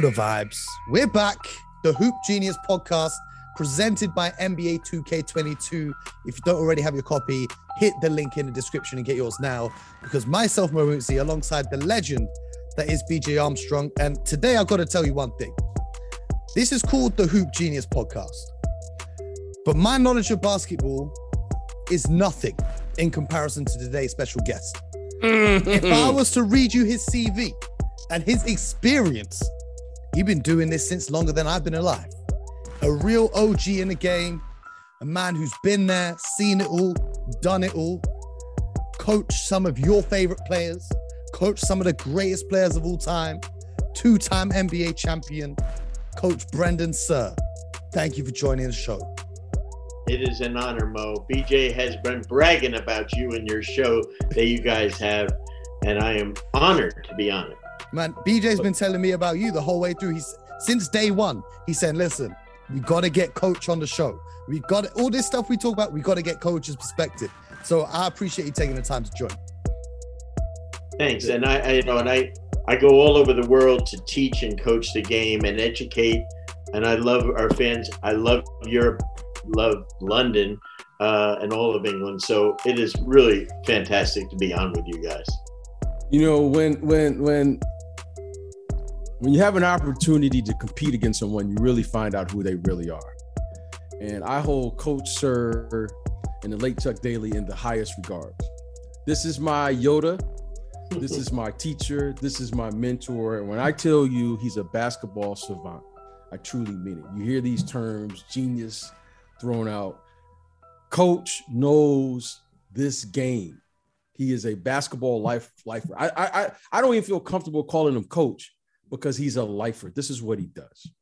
know the vibes. We're back. The Hoop Genius podcast presented by NBA 2K22. If you don't already have your copy, hit the link in the description and get yours now. Because myself, Maruzzi, alongside the legend that is BJ Armstrong. And today I've got to tell you one thing. This is called the Hoop Genius podcast. But my knowledge of basketball is nothing in comparison to today's special guest. if I was to read you his CV and his experience, he's been doing this since longer than I've been alive. A real OG in the game, a man who's been there, seen it all, done it all, coached some of your favorite players, coached some of the greatest players of all time, two time NBA champion, Coach Brendan Suhr. Thank you for joining the show. It is an honor, Mo. BJ has been bragging about you and your show that you guys have, and I am honored to be on it. Man, BJ's been telling me about you the whole way through. He's since day one. He said, "Listen, we got to get coach on the show. We got all this stuff we talk about. We got to get coach's perspective." So I appreciate you taking the time to join. Thanks, and I, I you know, and I I go all over the world to teach and coach the game and educate, and I love our fans. I love Europe, love London, uh, and all of England. So it is really fantastic to be on with you guys. You know, when when when when you have an opportunity to compete against someone, you really find out who they really are. And I hold Coach Suhr and the late Chuck Daly in the highest regards. This is my Yoda. This is my teacher. This is my mentor. And when I tell you he's a basketball savant, I truly mean it. You hear these terms, genius thrown out. Coach knows this game. He is a basketball life lifer. I I I don't even feel comfortable calling him coach because he's a lifer. This is what he does.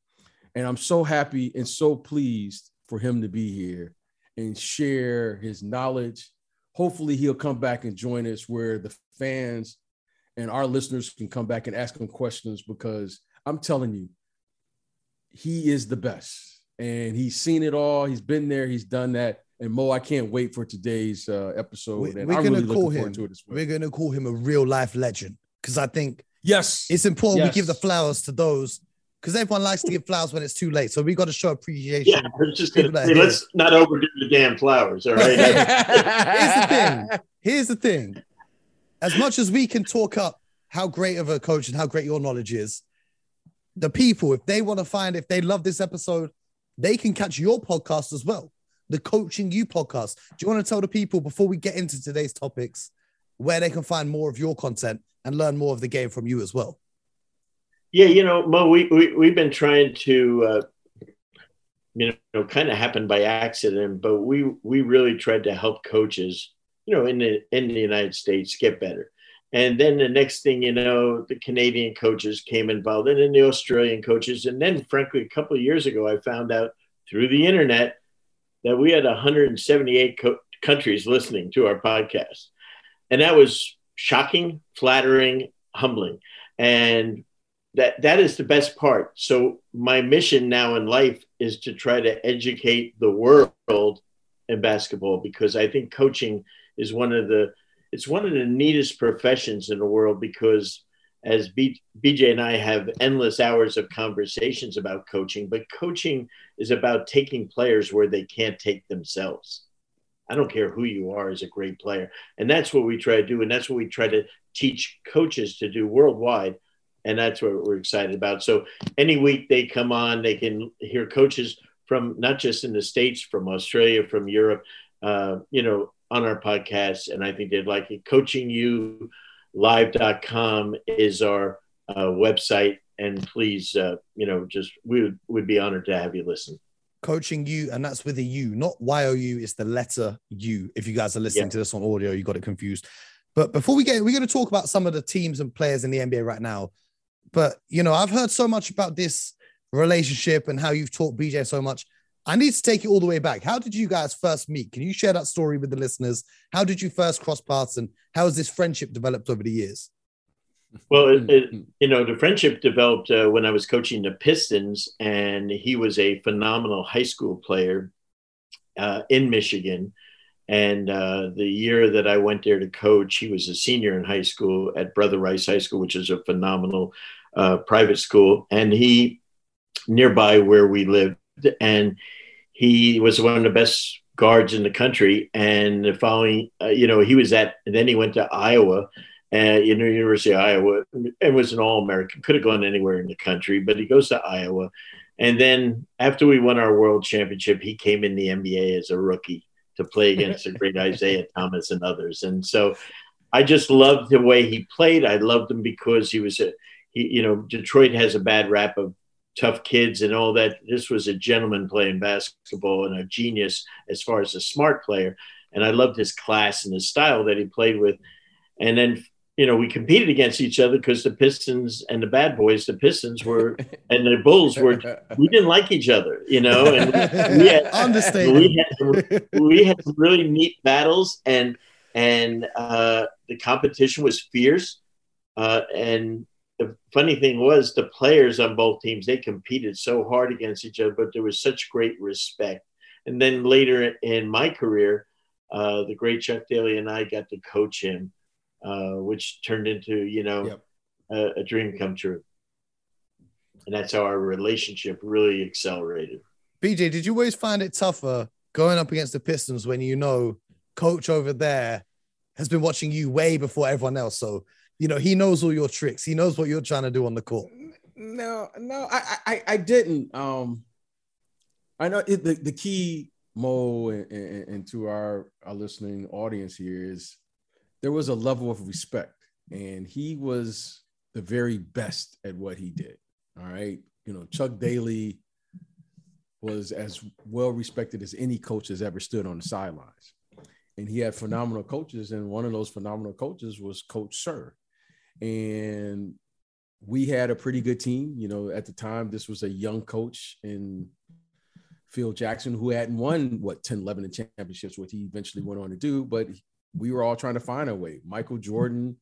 And I'm so happy and so pleased for him to be here and share his knowledge. Hopefully, he'll come back and join us where the fans and our listeners can come back and ask him questions because I'm telling you, he is the best. And he's seen it all. He's been there. He's done that. And Mo, I can't wait for today's uh, episode. We, I'm gonna really call him. to it as well. We're gonna call him a real life legend because I think Yes, it's important Yes. we give the flowers to those because everyone likes to give flowers when it's too late. So we got to show appreciation. Yeah, I was just gonna that say, let's not overdo the damn flowers. All right. Here's the thing. Here's the thing. As much as we can talk up how great of a coach and how great your knowledge is, the people, if they want to find, if they love this episode, they can catch your podcast as well. The Coaching You podcast. Do you want to tell the people before we get into today's topics where they can find more of your content and learn more of the game from you as well? Yeah, you know, Mo, we, we we've been trying to, uh, you know, kind of happened by accident, but we we really tried to help coaches, you know, in the in the United States get better. And then the next thing you know, the Canadian coaches came involved, and then the Australian coaches, and then frankly, a couple of years ago, I found out through the internet that we had 178 co- countries listening to our podcast, and that was shocking, flattering, humbling, and that that is the best part. So my mission now in life is to try to educate the world in basketball because I think coaching is one of the it's one of the neatest professions in the world because as B, BJ and I have endless hours of conversations about coaching, but coaching is about taking players where they can't take themselves. I don't care who you are as a great player. And that's what we try to do. And that's what we try to teach coaches to do worldwide and that's what we're excited about. So any week they come on, they can hear coaches from not just in the states, from Australia, from Europe, uh, you know, on our podcast, and I think they'd like it. CoachingULive.com is our uh, website, and please, uh, you know, just we would, would be honored to have you listen. Coaching you, and that's with a U, not Y O U. It's the letter U. If you guys are listening Yeah. to this on audio, you got it confused. But before we get, we're going to talk about some of the teams and players in the NBA right now. But you know, I've heard so much about this relationship and how you've taught BJ so much. I need to take it all the way back. How did you guys first meet? Can you share that story with the listeners? How did you first cross paths, and how has this friendship developed over the years? Well, it, it, you know, the friendship developed uh, when I was coaching the Pistons, and he was a phenomenal high school player uh, in Michigan. And uh, the year that I went there to coach, he was a senior in high school at Brother Rice High School, which is a phenomenal uh, private school, and he nearby where we lived, and he was one of the best guards in the country. And the following, uh, you know, he was at. then he went to Iowa, you know, University of Iowa, and was an All American. Could have gone anywhere in the country, but he goes to Iowa. And then after we won our world championship, he came in the NBA as a rookie to play against the great Isiah Thomas and others. And so I just loved the way he played. I loved him because he was a, he, you know, Detroit has a bad rap of tough kids and all that. This was a gentleman playing basketball and a genius as far as a smart player. And I loved his class and his style that he played with. And then you know, we competed against each other because the Pistons and the bad boys, the Pistons were, and the Bulls were, we didn't like each other, you know, and we, we had, we had, we had some really neat battles and, and uh, the competition was fierce. Uh, and the funny thing was the players on both teams, they competed so hard against each other, but there was such great respect. And then later in my career, uh, the great Chuck Daly and I got to coach him uh, which turned into you know yep. a, a, dream come true. And that's how our relationship really accelerated. BJ, did you always find it tougher going up against the Pistons when you know coach over there has been watching you way before everyone else? So you know he knows all your tricks. He knows what you're trying to do on the court. No, no, I I, I didn't. Um, I know it, the the key Mo and, and, and to our our listening audience here is there was a level of respect, and he was the very best at what he did. All right. You know, Chuck Daly was as well respected as any coach has ever stood on the sidelines. And he had phenomenal coaches, and one of those phenomenal coaches was Coach Suhr. And we had a pretty good team. You know, at the time, this was a young coach in Phil Jackson who hadn't won what 10, 11 championships, what he eventually went on to do, but we were all trying to find a way. Michael Jordan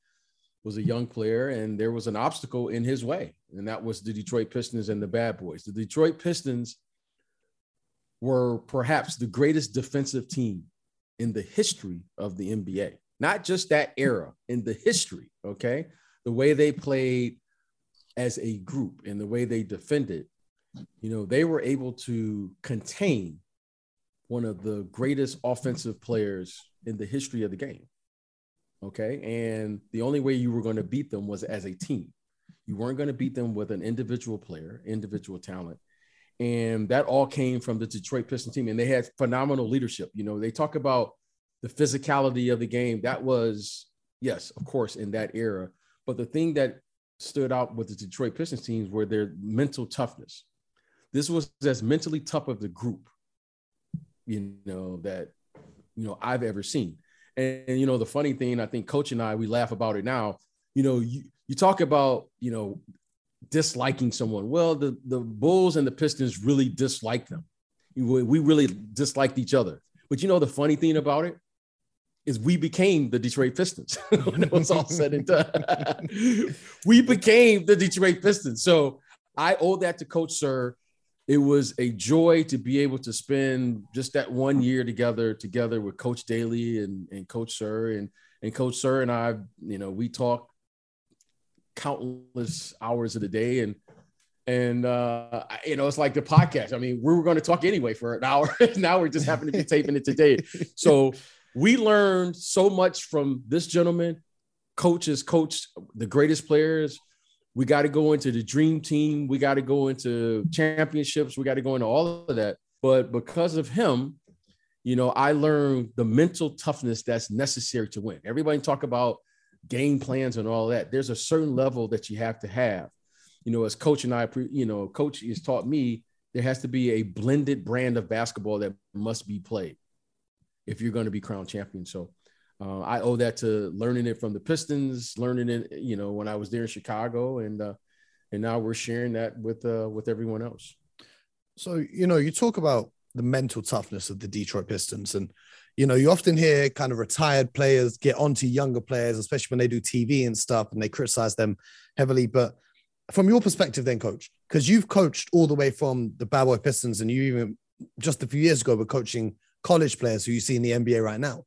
was a young player, and there was an obstacle in his way, and that was the Detroit Pistons and the Bad Boys. The Detroit Pistons were perhaps the greatest defensive team in the history of the NBA, not just that era, in the history. Okay. The way they played as a group and the way they defended, you know, they were able to contain one of the greatest offensive players in the history of the game. Okay. And the only way you were going to beat them was as a team. You weren't going to beat them with an individual player, individual talent. And that all came from the Detroit Pistons team. And they had phenomenal leadership. You know, they talk about the physicality of the game. That was, yes, of course, in that era. But the thing that stood out with the Detroit Pistons teams were their mental toughness. This was as mentally tough of the group, you know, that you know I've ever seen. And, and, you know, the funny thing, I think Coach and I we laugh about it now. You know, you you talk about you know disliking someone. Well, the the Bulls and the Pistons really dislike them. We really disliked each other. But you know, the funny thing about it is we became the Detroit Pistons when it was all said and done. we became the Detroit Pistons. So I owe that to Coach Suhr it was a joy to be able to spend just that one year together together with coach daly and, and coach Suhr. And and coach Suhr and i you know we talk countless hours of the day. And and uh you know it's like the podcast. I mean we were going to talk anyway for an hour. Now we're just happen to be taping it today. So we learned so much from this gentleman. Coaches coached the greatest players we got to go into the dream team. We got to go into championships. We got to go into all of that. But because of him, you know, I learned the mental toughness that's necessary to win. Everybody talk about game plans and all that. There's a certain level that you have to have. You know, as coach and I, you know, coach has taught me there has to be a blended brand of basketball that must be played if you're going to be crowned champion. So uh, I owe that to learning it from the Pistons, learning it, you know, when I was there in Chicago, and uh, and now we're sharing that with uh, with everyone else. So you know, you talk about the mental toughness of the Detroit Pistons, and you know, you often hear kind of retired players get onto younger players, especially when they do TV and stuff, and they criticize them heavily. But from your perspective, then, coach, because you've coached all the way from the Bad Boy Pistons, and you even just a few years ago were coaching college players who you see in the NBA right now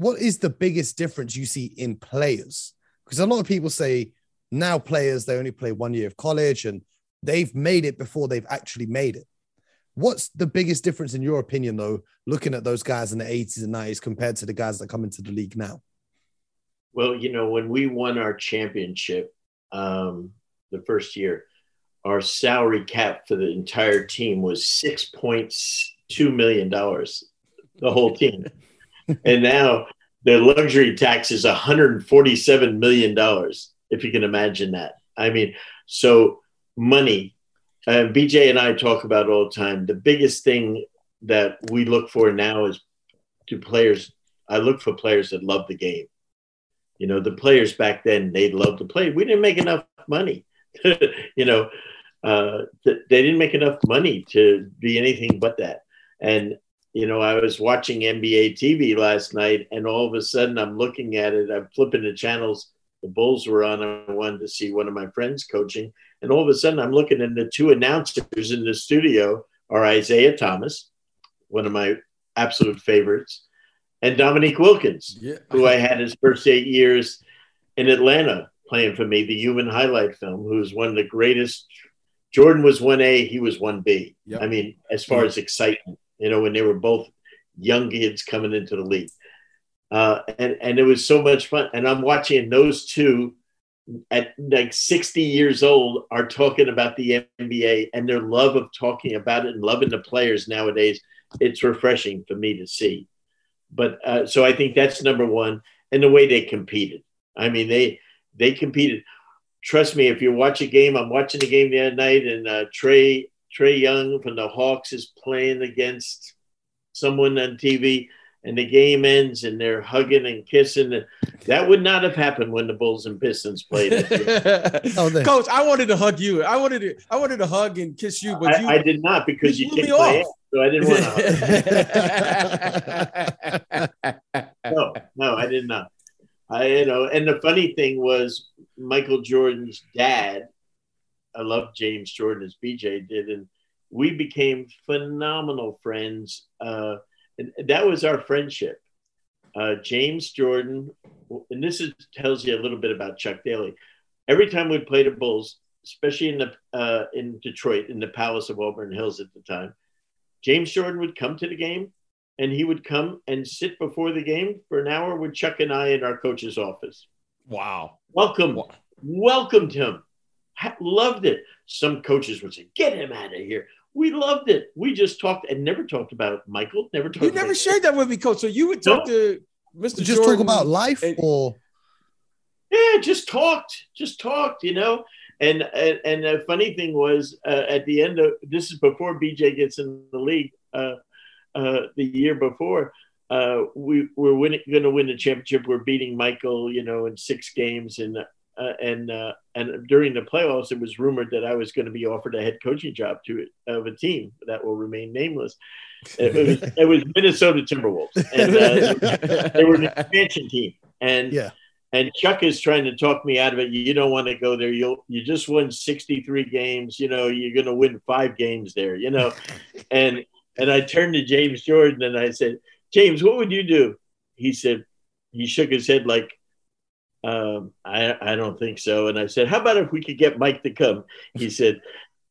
what is the biggest difference you see in players? Because a lot of people say now players they only play one year of college and they've made it before they've actually made it. What's the biggest difference in your opinion, though, looking at those guys in the 80s and 90s compared to the guys that come into the league now? Well, you know, when we won our championship um, the first year, our salary cap for the entire team was $6.2 million, the whole team. and now the luxury tax is $147 million, if you can imagine that. I mean, so money. Uh, BJ and I talk about all the time. The biggest thing that we look for now is to players. I look for players that love the game. You know, the players back then, they loved to play. We didn't make enough money. you know, uh, th- they didn't make enough money to be anything but that. And, you know, I was watching NBA TV last night, and all of a sudden I'm looking at it. I'm flipping the channels. The Bulls were on. I wanted to see one of my friends coaching. And all of a sudden I'm looking, and the two announcers in the studio are Isiah Thomas, one of my absolute favorites, and Dominique Wilkins, yeah. who I had his first eight years in Atlanta playing for me, the human highlight film, who's one of the greatest. Jordan was 1A, he was 1B. Yep. I mean, as far as excitement, you know, when they were both young kids coming into the league. Uh, and, and it was so much fun. And I'm watching those two at like 60 years old are talking about the NBA and their love of talking about it and loving the players nowadays. It's refreshing for me to see. But uh, so I think that's number one. And the way they competed. I mean, they they competed. Trust me, if you watch a game, I'm watching the game the other night, and uh, Trae Trae Young from the Hawks is playing against someone on TV and the game ends and they're hugging and kissing. That would not have happened when the Bulls and Pistons played. oh, Coach, I wanted to hug you. I wanted to. I wanted to hug and kiss you, but I, you, I did not because you, you kicked my ass, so I didn't want to. no, no, I did not. I, you know, and the funny thing was Michael Jordan's dad. I love James Jordan as BJ did, and we became phenomenal friends. Uh, and that was our friendship. Uh, James Jordan, and this is, tells you a little bit about Chuck Daly. Every time we played the Bulls, especially in the uh, in Detroit, in the Palace of Auburn Hills at the time, James Jordan would come to the game, and he would come and sit before the game for an hour with Chuck and I in our coach's office. Wow! Welcome, wow. welcomed him. Loved it. Some coaches would say, "Get him out of here." We loved it. We just talked and never talked about Michael. Never talked. You never shared that with me, Coach. So you would talk no. to Mr. Just Jordan talk about life, and, or yeah, just talked, just talked. You know, and and, and the funny thing was uh, at the end of this is before BJ gets in the league. Uh, uh, the year before, uh, we were going to win the championship. We're beating Michael, you know, in six games, and uh, and uh, and during the playoffs, it was rumored that I was going to be offered a head coaching job to of a team that will remain nameless. It was, it was Minnesota Timberwolves, and uh, they were an expansion team. And yeah. And Chuck is trying to talk me out of it. You don't want to go there. You'll you just won 63 games. You know, you're going to win five games there. You know, and and I turned to James Jordan and I said, James, what would you do? He said, he shook his head like um, I, I don't think so. And I said, How about if we could get Mike to come? He said,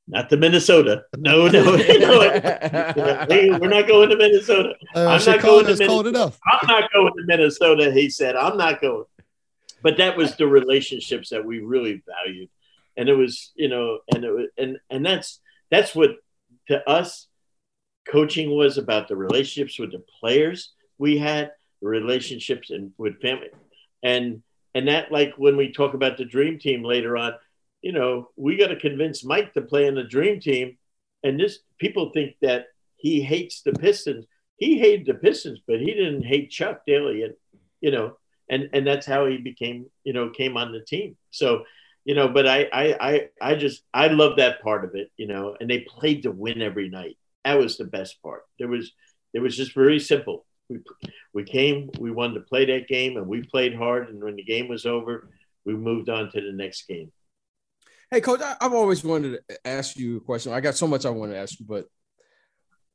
Not to Minnesota. No, no, no. hey, we're not going to Minnesota. Uh, I'm not going to Minnesota. I'm not going to Minnesota. He said, I'm not going. But that was the relationships that we really valued. And it was, you know, and it was, and and that's that's what to us coaching was about the relationships with the players we had, the relationships and with family. And and that, like when we talk about the dream team later on, you know, we got to convince Mike to play in the dream team. And this people think that he hates the Pistons. He hated the Pistons, but he didn't hate Chuck Daly. And, you know, and, and that's how he became, you know, came on the team. So, you know, but I, I, I, I just, I love that part of it, you know, and they played to win every night. That was the best part. There was, it was just very simple we we came, we wanted to play that game, and we played hard. And when the game was over, we moved on to the next game. Hey, coach, I, have always wanted to ask you a question. I got so much I want to ask you, but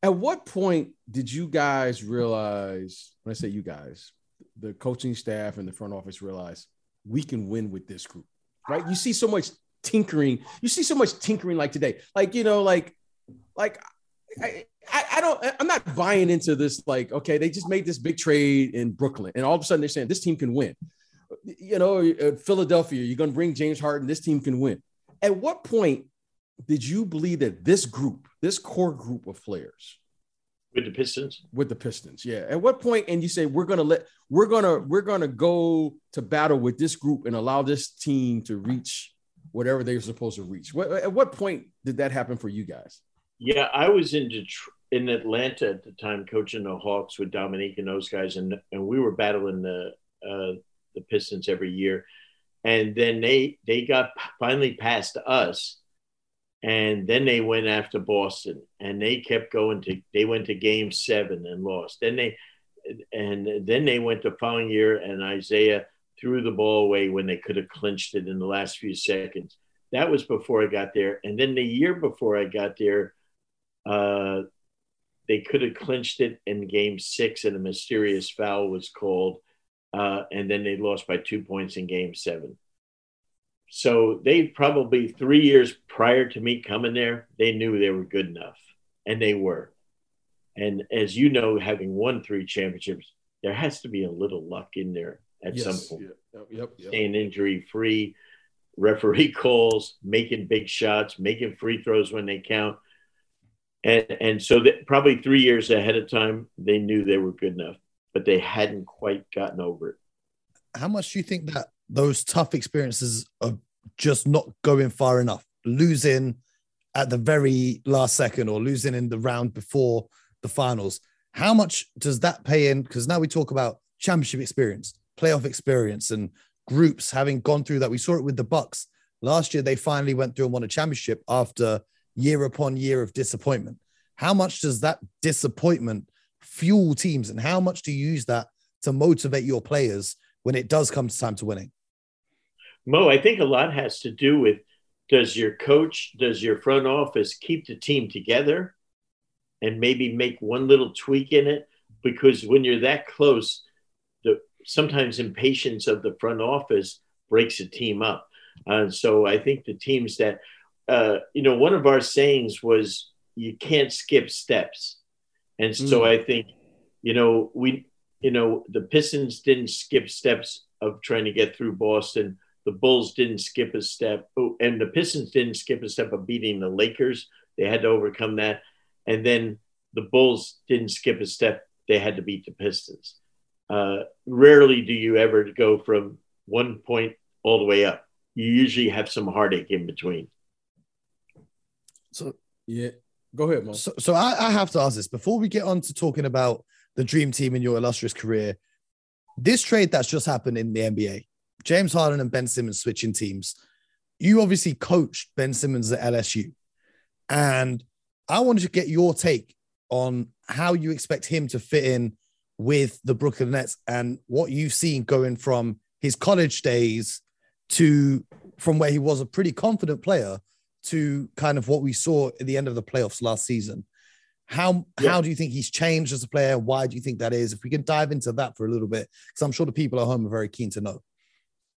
at what point did you guys realize? When I say you guys, the coaching staff and the front office realize we can win with this group. right? You see so much tinkering. You see so much tinkering like today. Like, you know, like, like I, I, don't I'm not buying into this, like, okay, they just made this big trade in Brooklyn, and all of a sudden they're saying this team can win. You know, uh, Philadelphia, you're gonna bring James Harden, this team can win. At what point did you believe that this group, this core group of players, with the Pistons? With the Pistons, yeah. At what point, and you say we're gonna let we're gonna we're gonna go to battle with this group and allow this team to reach whatever they're supposed to reach. What, at what point did that happen for you guys? Yeah, I was in Detroit, in Atlanta at the time, coaching the Hawks with Dominique and those guys, and and we were battling the uh, the Pistons every year, and then they they got finally past us, and then they went after Boston, and they kept going to they went to Game Seven and lost. Then they and then they went the following year, and Isiah threw the ball away when they could have clinched it in the last few seconds. That was before I got there, and then the year before I got there, uh, they could have clinched it in Game Six, and a mysterious foul was called, uh, and then they lost by two points in Game Seven. So they probably three years prior to me coming there, they knew they were good enough, and they were. And as you know, having won three championships, there has to be a little luck in there at yes, some point. Yep, yep, yep. Staying injury free, referee calls, making big shots, making free throws when they count. And, and so that probably three years ahead of time, they knew they were good enough, but they hadn't quite gotten over it. How much do you think that those tough experiences of just not going far enough, losing at the very last second or losing in the round before the finals. How much does that pay in? Because now we talk about championship experience, playoff experience, and groups having gone through that. We saw it with the Bucks last year. They finally went through and won a championship after year upon year of disappointment. How much does that disappointment fuel teams, and how much do you use that to motivate your players when it does come to time to winning? Mo, I think a lot has to do with does your coach, does your front office keep the team together and maybe make one little tweak in it? Because when you're that close, the sometimes impatience of the front office breaks a team up. And uh, so I think the teams that, uh, you know, one of our sayings was you can't skip steps. And so mm. I think, you know, we, you know, the Pistons didn't skip steps of trying to get through Boston the Bulls didn't skip a step, oh, and the Pistons didn't skip a step of beating the Lakers. They had to overcome that. And then the Bulls didn't skip a step. They had to beat the Pistons. Uh, rarely do you ever go from one point all the way up. You usually have some heartache in between. So, yeah, go ahead, Mo. So, so I, I have to ask this before we get on to talking about the dream team in your illustrious career. This trade that's just happened in the NBA, James Harden and Ben Simmons switching teams. You obviously coached Ben Simmons at LSU. And I wanted to get your take on how you expect him to fit in with the Brooklyn Nets and what you've seen going from his college days to from where he was a pretty confident player to kind of what we saw at the end of the playoffs last season. How yeah. how do you think he's changed as a player? Why do you think that is? If we can dive into that for a little bit, because I'm sure the people at home are very keen to know.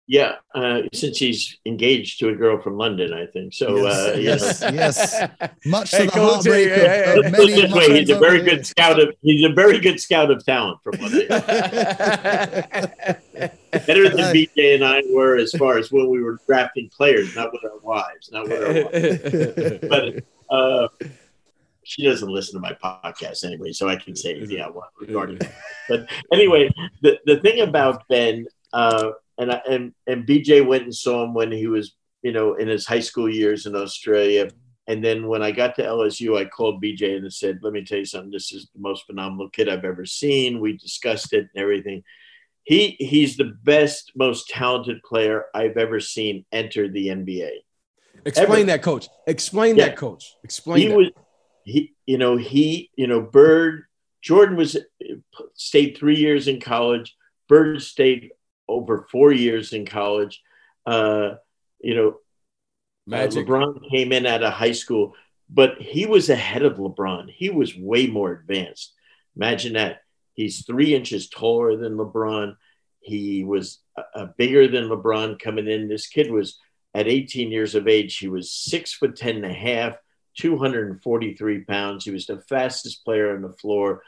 Yeah, uh, since he's engaged to a girl from London, I think. So yes, uh, yes, yes. Much to hey, the heartbreak of, hey, of many this way, he's a very good scout of he's a very good scout of talent from what I Better than BJ and I were as far as when we were drafting players, not with our wives, not with our wives. but uh, she doesn't listen to my podcast anyway, so I can say yeah, well, regarding that. But anyway, the the thing about Ben. Uh, and I, and and BJ went and saw him when he was you know in his high school years in Australia. And then when I got to LSU, I called BJ and I said, "Let me tell you something. This is the most phenomenal kid I've ever seen. We discussed it and everything. He he's the best, most talented player I've ever seen enter the NBA. Explain ever. that, coach. Explain yeah. that, coach. Explain. He that. was he. You know he. You know Bird. Jordan was stayed three years in college. Bird stayed over four years in college. Uh, you know, Magic. LeBron came in at a high school, but he was ahead of LeBron. He was way more advanced. Imagine that. He's three inches taller than LeBron. He was uh, bigger than LeBron coming in. This kid was at 18 years of age, he was six foot 10 and a half, 243 pounds. He was the fastest player on the floor.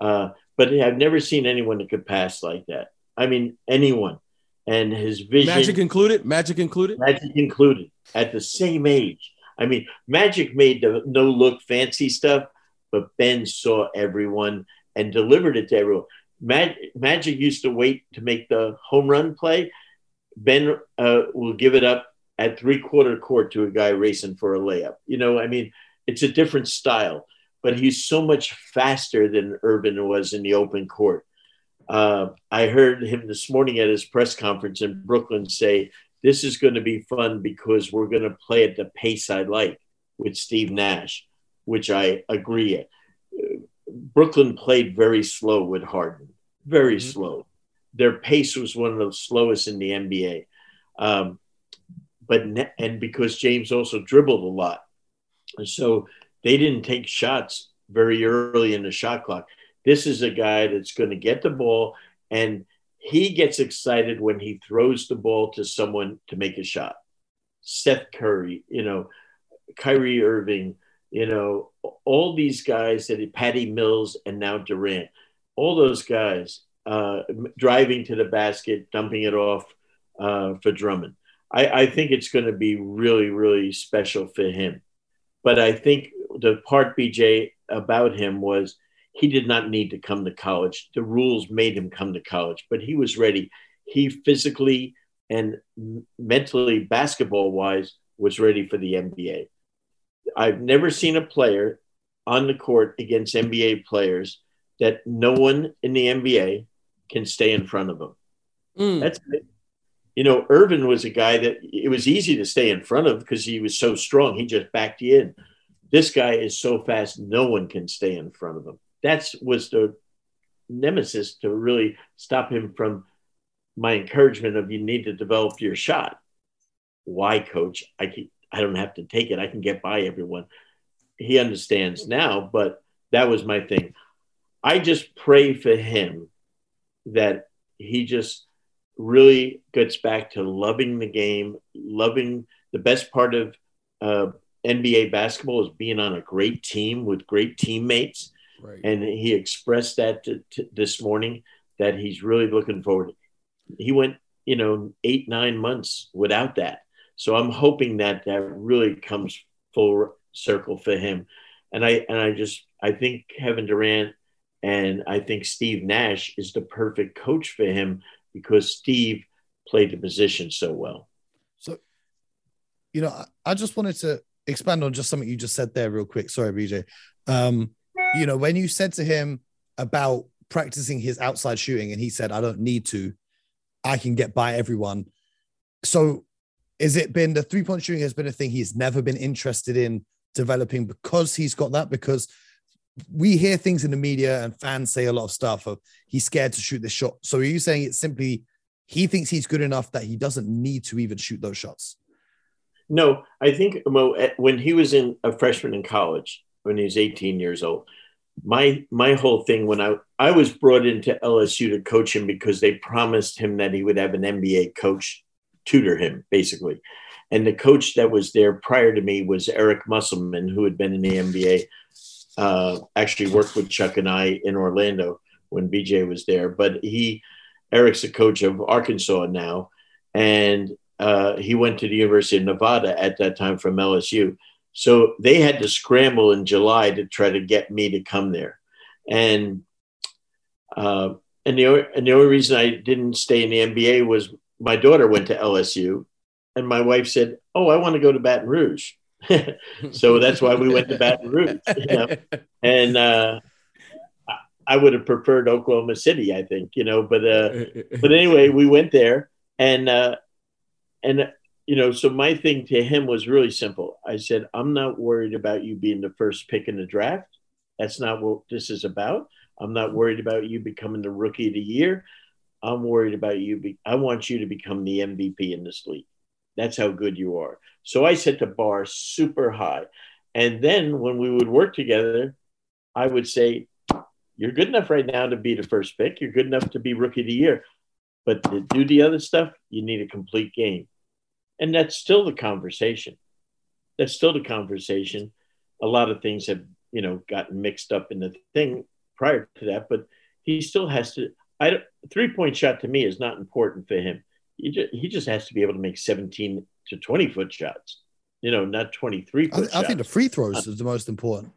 Uh, but I've never seen anyone that could pass like that. I mean, anyone. And his vision. Magic included. Magic included. Magic included at the same age. I mean, Magic made the no look fancy stuff, but Ben saw everyone and delivered it to everyone. Mag- Magic used to wait to make the home run play. Ben uh, will give it up at three quarter court to a guy racing for a layup. You know, I mean, it's a different style, but he's so much faster than Earvin was in the open court. Uh, I heard him this morning at his press conference in Brooklyn say, This is going to be fun because we're going to play at the pace I like with Steve Nash, which I agree. Brooklyn played very slow with Harden, very mm-hmm. slow. Their pace was one of the slowest in the NBA. Um, but ne- and because James also dribbled a lot, and so they didn't take shots very early in the shot clock. This is a guy that's going to get the ball, and he gets excited when he throws the ball to someone to make a shot. Seth Curry, you know, Kyrie Irving, you know, all these guys that Patty Mills and now Durant, all those guys uh, driving to the basket, dumping it off uh, for Drummond. I, I think it's going to be really, really special for him. But I think the part, BJ, about him was he did not need to come to college. The rules made him come to college, but he was ready. He physically and mentally, basketball wise, was ready for the NBA. I've never seen a player on the court against NBA players that no one in the NBA can stay in front of them. Mm. That's it you know, Earvin was a guy that it was easy to stay in front of because he was so strong. He just backed you in. This guy is so fast, no one can stay in front of him. That was the nemesis to really stop him from my encouragement of you need to develop your shot. Why, coach? I can, I don't have to take it. I can get by everyone. He understands now, but that was my thing. I just pray for him that he just really gets back to loving the game, loving the best part of uh, NBA basketball is being on a great team with great teammates. Right. And he expressed that to, to this morning that he's really looking forward. He went, you know, eight, nine months without that. So I'm hoping that that really comes full circle for him. And I, and I just, I think Kevin Durant and I think Steve Nash is the perfect coach for him because Steve played the position so well. So, you know, I just wanted to expand on just something you just said there, real quick. Sorry, BJ. Um, you know, when you said to him about practicing his outside shooting, and he said, I don't need to, I can get by everyone. So, is it been the three point shooting has been a thing he's never been interested in developing because he's got that? Because we hear things in the media and fans say a lot of stuff of he's scared to shoot this shot. So are you saying it's simply he thinks he's good enough that he doesn't need to even shoot those shots? No, I think Mo, eh, when he was in a freshman in college, when he was 18 years old, my my whole thing when I I was brought into LSU to coach him because they promised him that he would have an NBA coach tutor him basically. And the coach that was there prior to me was Eric Musselman, who had been in the NBA uh, actually worked with Chuck and I in Orlando when BJ was there. But he, Eric's a coach of Arkansas now, and uh, he went to the University of Nevada at that time from LSU. So they had to scramble in July to try to get me to come there, and uh, and the and the only reason I didn't stay in the NBA was my daughter went to LSU, and my wife said, "Oh, I want to go to Baton Rouge." so that's why we went to Baton Rouge. You know? And uh, I would have preferred Oklahoma City, I think, you know. But uh, but anyway, we went there, and uh, and you know, so my thing to him was really simple. I said, I'm not worried about you being the first pick in the draft. That's not what this is about. I'm not worried about you becoming the rookie of the year. I'm worried about you. I want you to become the MVP in this league. That's how good you are. So I set the bar super high. And then when we would work together, I would say, You're good enough right now to be the first pick. You're good enough to be rookie of the year. But to do the other stuff, you need a complete game. And that's still the conversation. That's still the conversation. A lot of things have, you know, gotten mixed up in the thing prior to that, but he still has to. I three point shot to me is not important for him. He just, he just has to be able to make 17 to 20 foot shots, you know, not 23 foot I, I think the free throws is the most important.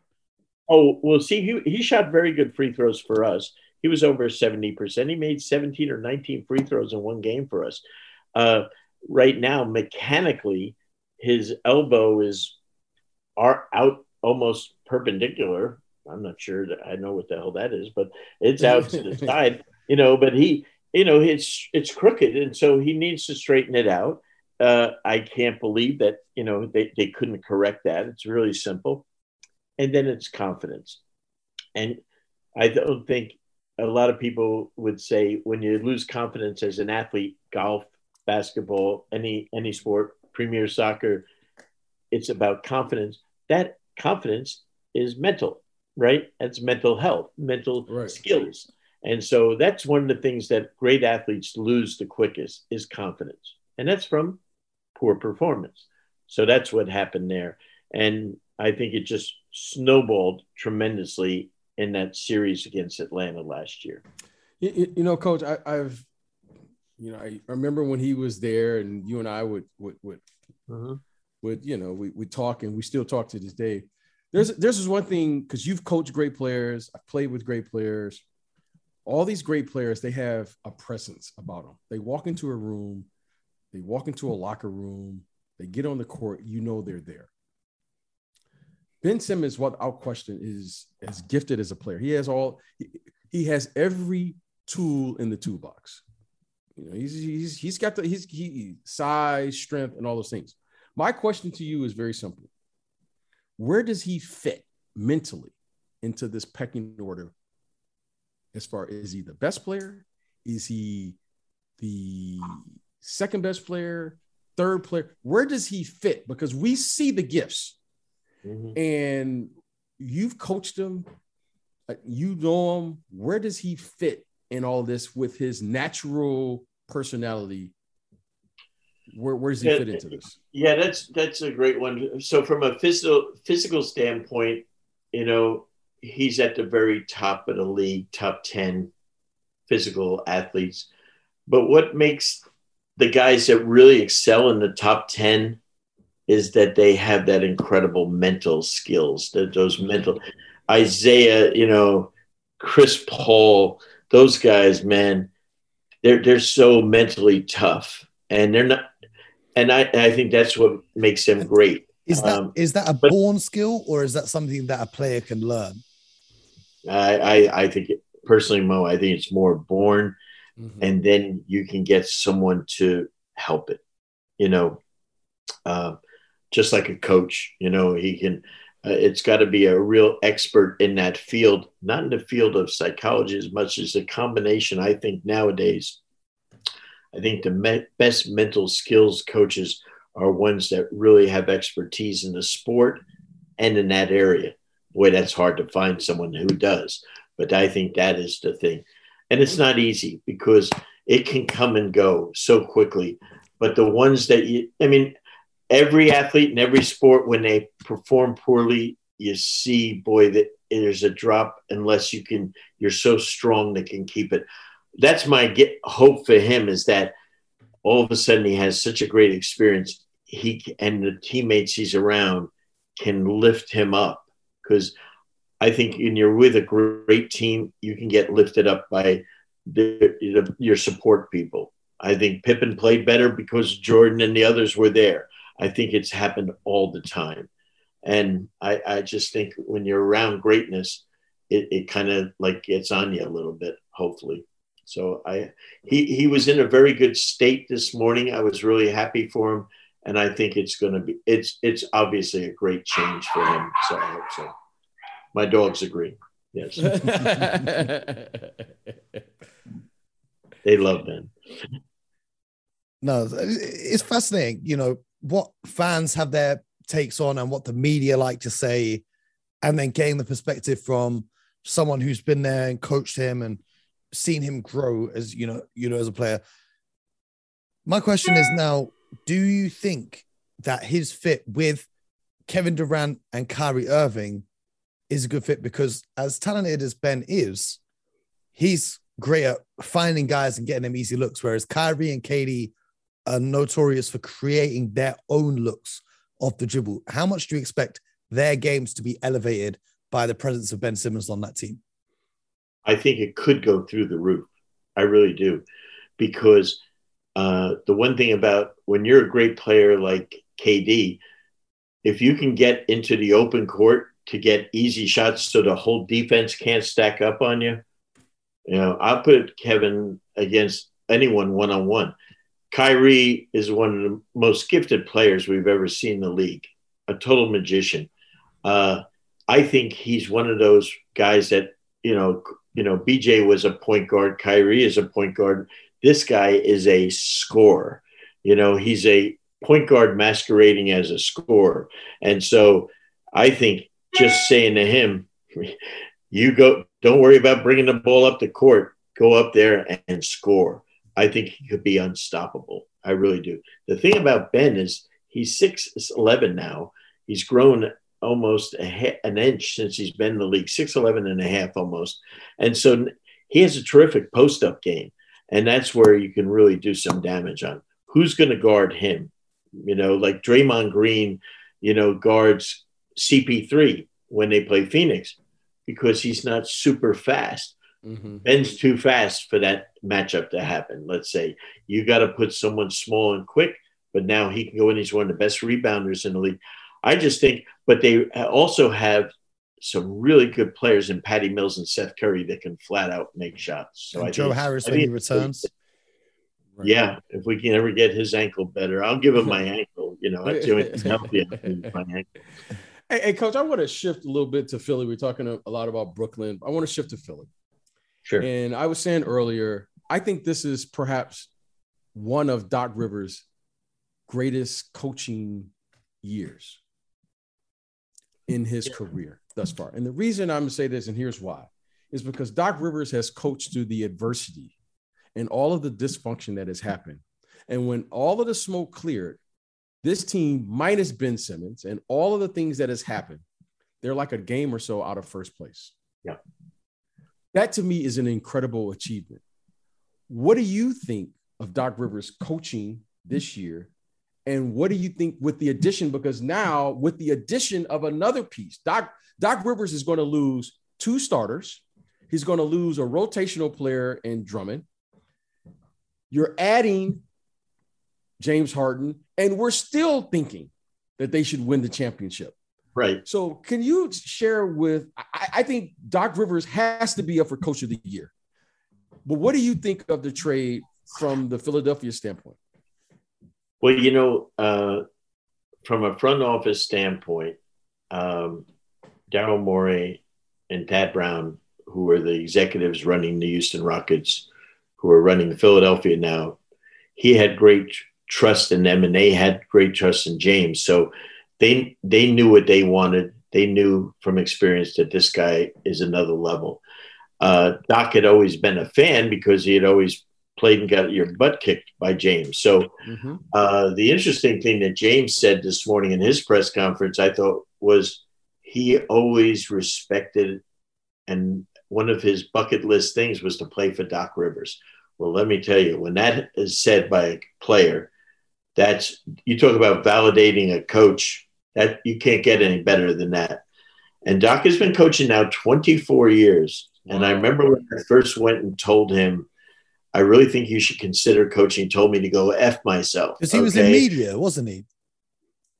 Oh, well, see, he, he shot very good free throws for us. He was over 70%. He made 17 or 19 free throws in one game for us. Uh, right now, mechanically, his elbow is are out almost perpendicular. I'm not sure that I know what the hell that is, but it's out to the side, you know. But he, you know, it's it's crooked, and so he needs to straighten it out. Uh, I can't believe that you know they, they couldn't correct that. It's really simple, and then it's confidence, and I don't think a lot of people would say when you lose confidence as an athlete, golf, basketball, any any sport, premier soccer, it's about confidence. That confidence is mental, right? That's mental health, mental right. skills. And so that's one of the things that great athletes lose the quickest is confidence. And that's from poor performance. So that's what happened there. And I think it just snowballed tremendously in that series against Atlanta last year. You, you know, Coach, I, have you know, I remember when he was there, and you and I would would would, uh-huh. would you know, we we talk, and we still talk to this day. There's there's this one thing because you've coached great players, I've played with great players. All these great players, they have a presence about them. They walk into a room, they walk into a locker room, they get on the court, you know they're there. Ben Simmons, without question, is as gifted as a player. He has all he, has every tool in the toolbox. You know, he's he's he's got the he's he size, strength, and all those things. My question to you is very simple. Where does he fit mentally into this pecking order? As far as he the best player? Is he the second best player, third player? Where does he fit? Because we see the gifts, mm-hmm. and you've coached him, you know him. Where does he fit in all this with his natural personality where, where does he yeah, fit into this yeah that's that's a great one so from a physical physical standpoint you know he's at the very top of the league top 10 physical athletes but what makes the guys that really excel in the top 10 is that they have that incredible mental skills that those mental isiah you know chris paul those guys, man, they're they're so mentally tough, and they're not. And I, I think that's what makes them great. Is that um, is that a but, born skill, or is that something that a player can learn? I I, I think personally, Mo, I think it's more born, mm-hmm. and then you can get someone to help it. You know, uh, just like a coach. You know, he can uh, it's got to be a real expert in that field, not in the field of psychology as much as a combination. I think nowadays, I think the me- best mental skills coaches are ones that really have expertise in the sport and in that area. Boy, that's hard to find someone who does, but I think that is the thing. And it's not easy because it can come and go so quickly. But the ones that you, I mean, every athlete in every sport, when they perform poorly, you see, boy, that there's a drop unless you can, you're so strong that can keep it. That's my get, hope for him is that all of a sudden he has such a great experience. He and the teammates he's around can lift him up because I think when you're with a great team, you can get lifted up by the, the, your support people. I think Pippen played better because Jordan and the others were there. I think it's happened all the time. And I, I just think when you're around greatness, it, it kind of like gets on you a little bit, hopefully. So I he he was in a very good state this morning. I was really happy for him. And I think it's gonna be it's it's obviously a great change for him. So I hope so. My dogs agree. Yes. they love Ben. No, it's fascinating. You know, what fans have their takes on and what the media like to say, and then getting the perspective from someone who's been there and coached him and seen him grow as you know, you know, as a player. My question is now, do you think that his fit with Kevin Durant and Kyrie Irving is a good fit? Because as talented as Ben is, he's great at finding guys and getting them easy looks, whereas Kyrie and KD are notorious for creating their own looks off the dribble. How much do you expect their games to be elevated by the presence of Ben Simmons on that team? I think it could go through the roof. I really do. Because uh, the one thing about when you're a great player like KD, if you can get into the open court to get easy shots so the whole defense can't stack up on you, you know, I'll put Kevin against anyone one on one. Kyrie is one of the most gifted players we've ever seen in the league, a total magician. Uh, I think he's one of those guys that, you know, you know, BJ was a point guard, Kyrie is a point guard. This guy is a scorer. You know, he's a point guard masquerading as a scorer. And so I think just saying to him, you go, don't worry about bringing the ball up the court, go up there and score. I think he could be unstoppable. I really do. The thing about Ben is he's 6'11 now. He's grown almost a, an inch since he's been in the league, 6'11 and a half almost. And so he has a terrific post up game. And that's where you can really do some damage on who's going to guard him. You know, like Draymond Green, you know, guards CP3 when they play Phoenix because he's not super fast. Mm-hmm. Ben's too fast for that matchup to happen. Let's say you got to put someone small and quick, but now he can go in. He's one of the best rebounders in the league. I just think, but they also have some really good players in Patty Mills and Seth Curry that can flat out make shots. So and I Joe think, Harris I when he returns. Yeah, if we can ever get his ankle better, I'll give him my ankle. You know, that's the only thing healthy my ankle. Hey, hey, coach, I want to shift a little bit to Philly. We're talking a lot about Brooklyn. I want to shift to Philly. Sure. And I was saying earlier, I think this is perhaps one of Doc Rivers' greatest coaching years in his career thus far. And the reason I'm going to say this, and here's why, is because Doc Rivers has coached through the adversity and all of the dysfunction that has happened. And when all of the smoke cleared, this team, minus Ben Simmons and all of the things that has happened, they're like a game or so out of first place. Yeah. That to me is an incredible achievement. What do you think of Doc Rivers coaching this year and what do you think with the addition? Because now, with the addition of another piece, Doc, Doc Rivers is going to lose two starters. He's going to lose a rotational player in Drummond. You're adding James Harden, and we're still thinking that they should win the championship. Right. So, can you share with? I, I think Doc Rivers has to be up for Coach of the Year. But what do you think of the trade from the Philadelphia standpoint? Well, you know, uh, from a front office standpoint, um, Daryl Morey and Tad Brown, who are the executives running the Houston Rockets, who are running Philadelphia now, he had great trust in them, and they had great trust in James. So they they knew what they wanted. They knew from experience that this guy is another level. Uh, Doc had always been a fan because he had always played and got your butt kicked by James. So mm-hmm. uh, the interesting thing that James said this morning in his press conference, I thought was he always respected and one of his bucket list things was to play for Doc Rivers. Well, let me tell you, when that is said by a player, that's you talk about validating a coach. That you can't get any better than that. And Doc has been coaching now 24 years. And I remember when I first went and told him I really think you should consider coaching. Told me to go f myself because he okay? was in media, wasn't he?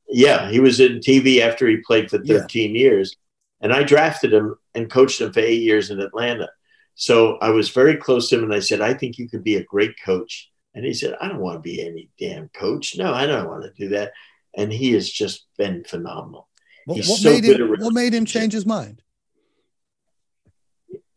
Yeah, he was in TV after he played for 13 yeah. years, and I drafted him and coached him for eight years in Atlanta. So I was very close to him, and I said, "I think you could be a great coach." And he said, "I don't want to be any damn coach. No, I don't want to do that." And he has just been phenomenal. What, what so made him, what made him change his mind?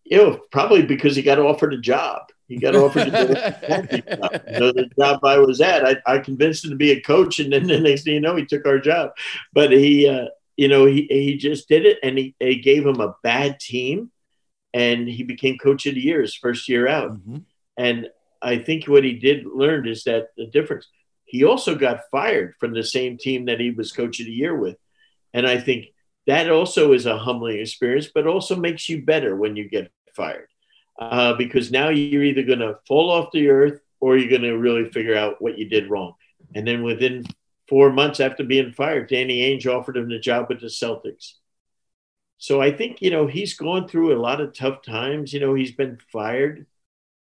You know, probably because he got offered a job. He got offered to do the, you know, the job I was at. I, I convinced him to be a coach, and then the next thing you know, he took our job. But he, uh, you know, he he just did it, and he, he gave him a bad team, and he became coach of the year his first year out. Mm-hmm. And I think what he did learn is that the difference. he also got fired from the same team that he was coach of the year with. And I think that also is a humbling experience, but also makes you better when you get fired. Uh, because now you're either going to fall off the earth or you're going to really figure out what you did wrong. And then within four months after being fired, Danny Ainge offered him the job with the Celtics. So I think, you know, he's gone through a lot of tough times. You know, he's been fired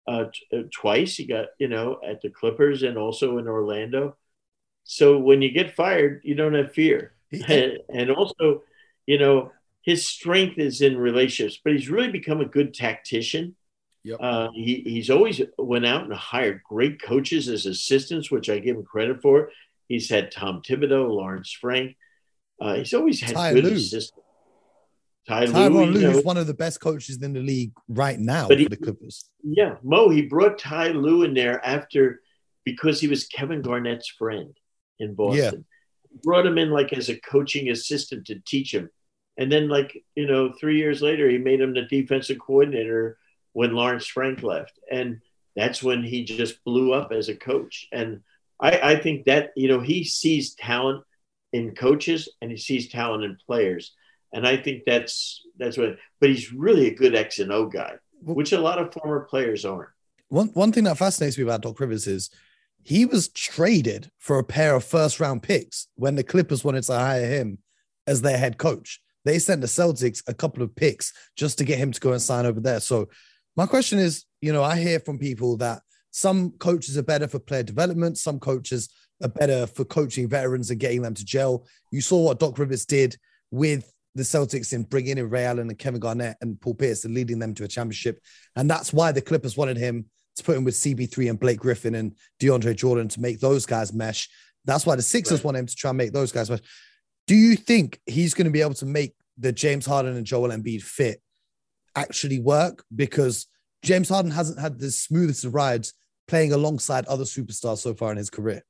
uh, t- uh, twice. He got, you know, at the Clippers and also in Orlando. So when you get fired, you don't have fear. and, and also, you know, his strength is in relationships, but he's really become a good tactician. Yep. Uh, he, he's always went out and hired great coaches as assistants, which I give him credit for. He's had Tom Thibodeau, Lawrence Frank. Uh, he's always had Ty good Lue. assistants. Ty, Ty Lue, Lue is one of the best coaches in the league right now but he, the Clippers. Yeah, Mo, he brought Ty Lue in there after because he was Kevin Garnett's friend in Boston. Yeah. Brought him in like as a coaching assistant to teach him. And then, like, you know, three years later, he made him the defensive coordinator when Lawrence Frank left. And that's when he just blew up as a coach. And I, I think that, you know, he sees talent in coaches and he sees talent in players. And I think that's that's what but he's really a good X and O guy, which a lot of former players aren't. One one thing that fascinates me about Doc Rivers is he was traded for a pair of first round picks when the Clippers wanted to hire him as their head coach. They sent the Celtics a couple of picks just to get him to go and sign over there. So my question is, you know, I hear from people that some coaches are better for player development, some coaches are better for coaching veterans and getting them to gel. You saw what Doc Rivers did with the Celtics in bringing in Ray Allen and Kevin Garnett and Paul Pierce and leading them to a championship. And that's why the Clippers wanted him to put him with CP3 and Blake Griffin and DeAndre Jordan to make those guys mesh. That's why the Sixers right. want him to try and make those guys mesh. Do you think he's going to be able to make the James Harden and Joel Embiid fit actually work? Because James Harden hasn't had the smoothest of rides playing alongside other superstars so far in his career.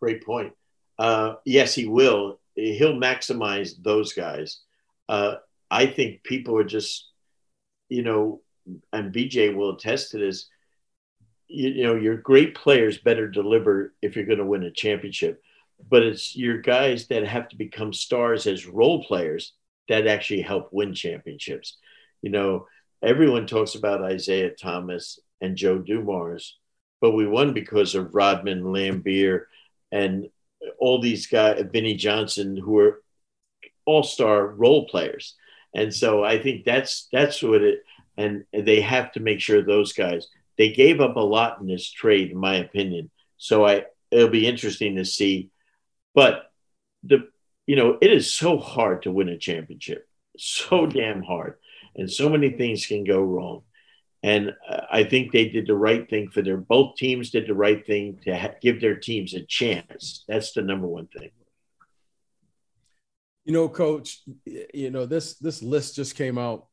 Great point. Uh, yes, he will. He'll maximize those guys. Uh, I think people are just, you know, and BJ will attest to this. You, you know, your great players better deliver if you're going to win a championship but it's your guys that have to become stars as role players that actually help win championships. You know, everyone talks about Isiah Thomas and Joe Dumars, but we won because of Rodman, Laimbeer, and all these guys, Vinnie Johnson, who are all-star role players. And so I think that's that's what it and they have to make sure those guys they gave up a lot in this trade, in my opinion. So I it'll be interesting to see but the you know, it is so hard to win a championship, so damn hard, and so many things can go wrong. And uh, I think they did the right thing for their both teams did the right thing to ha- give their teams a chance. That's the number one thing. You know, coach, you know, this this list just came out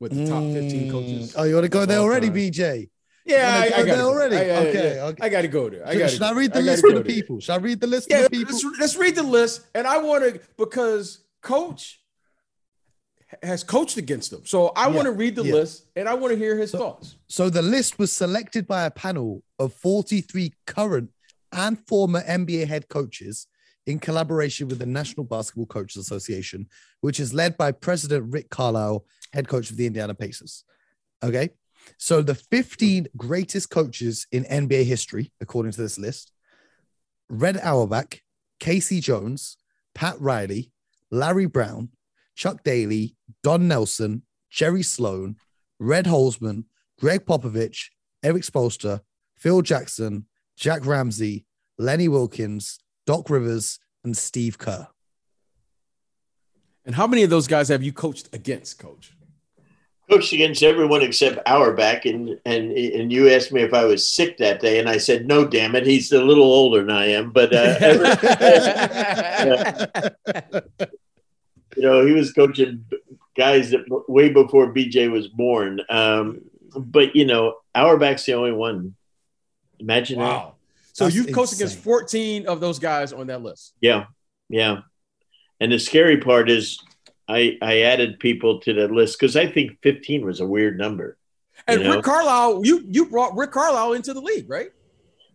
with the top 15 coaches. Oh, you want to go there already, time. BJ? Yeah, I, I got there already. I, I, okay, okay, I got to go there. I got. Should I read the list for the people? Should I read the list yeah, for the people? Let's, let's read the list, and I want to because Coach has coached against them, so I yeah, want to read the yeah. list and I want to hear his so, thoughts. So the list was selected by a panel of 43 current and former NBA head coaches in collaboration with the National Basketball Coaches Association, which is led by President Rick Carlisle, head coach of the Indiana Pacers. Okay. So the 15 greatest coaches in NBA history, according to this list, Red Auerbach, K.C. Jones, Pat Riley, Larry Brown, Chuck Daly, Don Nelson, Jerry Sloan, Red Holzman, Gregg Popovich, Erik Spoelstra, Phil Jackson, Jack Ramsay, Lenny Wilkens, Doc Rivers, and Steve Kerr. And how many of those guys have you coached against, coach? Coached against everyone except Auerbach, and and and you asked me if I was sick that day, and I said no. Damn it, he's a little older than I am, but uh, you know he was coaching guys that way before BJ was born. Um, but you know Auerbach's the only one. Imagine wow. that. So That's you've coached insane. against 14 of those guys on that list. Yeah, yeah. And the scary part is I I added people to the list because I think 15 was a weird number. And know? Rick Carlisle, you you brought Rick Carlisle into the league, right?